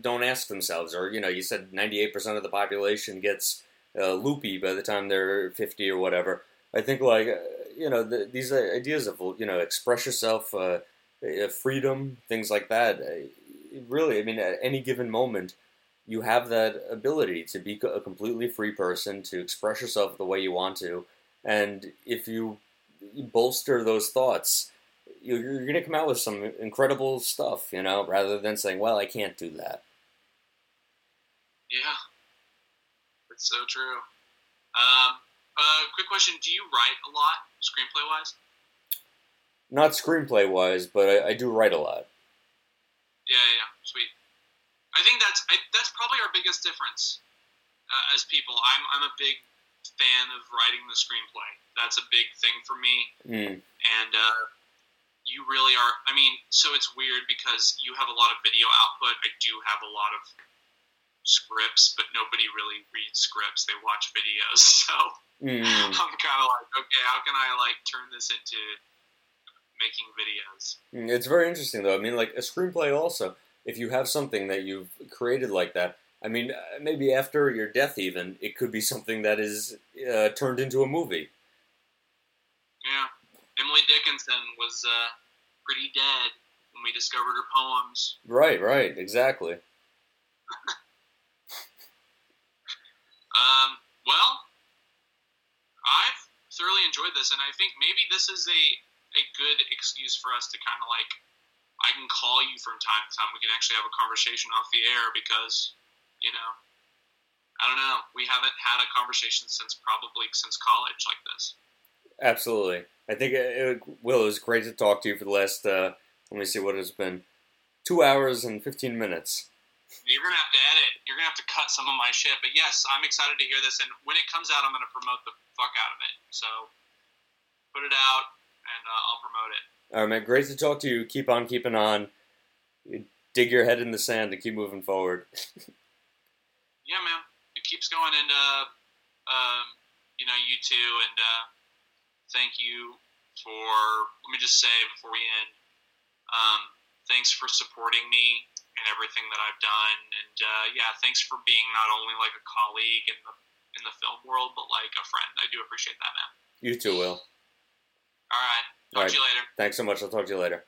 don't ask themselves. Or, you know, you said 98% of the population gets uh, loopy by the time they're 50 or whatever. I think, like, uh, you know, the, these ideas of, you know, express yourself, uh, uh, freedom, things like that. Uh, really, I mean, at any given moment, you have that ability to be a completely free person, to express yourself the way you want to. And if you bolster those thoughts, you're, you're going to come out with some incredible stuff, you know, rather than saying, well, I can't do that. Yeah, that's so true. Um, uh, quick question: Do you write a lot, screenplay wise? Not screenplay wise, but I, I do write a lot. Yeah, yeah, yeah, sweet. I think that's I, that's probably our biggest difference uh, as people. I'm I'm a big fan of writing the screenplay. That's a big thing for me, Mm. and uh, you really are. I mean, so it's weird because you have a lot of video output. I do have a lot of scripts, but nobody really reads scripts. They watch videos, [laughs] so Mm. I'm kind of like, okay, how can I like turn this into making videos? Mm, It's very interesting, though. I mean, like a screenplay, also, if you have something that you've created like that, I mean, uh, maybe after your death, even, it could be something that is uh, turned into a movie. Yeah, Emily Dickinson was uh, pretty dead when we discovered her poems. Right, right, exactly. [laughs] Um, well, I've thoroughly enjoyed this, and I think maybe this is a a good excuse for us to kind of like I can call you from time to time. We can actually have a conversation off the air because you know I don't know. We haven't had a conversation since probably since college like this. Absolutely. I think, it, Will, it was great to talk to you for the last, uh, let me see what it's been, two hours and 15 minutes. You're gonna have to edit. You're gonna have to cut some of my shit. But yes, I'm excited to hear this, and when it comes out, I'm gonna promote the fuck out of it. So put it out, and uh, I'll promote it. All right, man, great to talk to you. Keep on keeping on. Dig your head in the sand and keep moving forward. [laughs] Yeah, man, it keeps going, and uh, um, you know, you too, and uh, thank you for. Let me just say before we end, um, thanks for supporting me and everything that I've done, and uh, yeah, thanks for being not only like a colleague in the in the film world, but like a friend. I do appreciate that, man. You too, Will. All right, talk All right. to you later. Thanks so much. I'll talk to you later.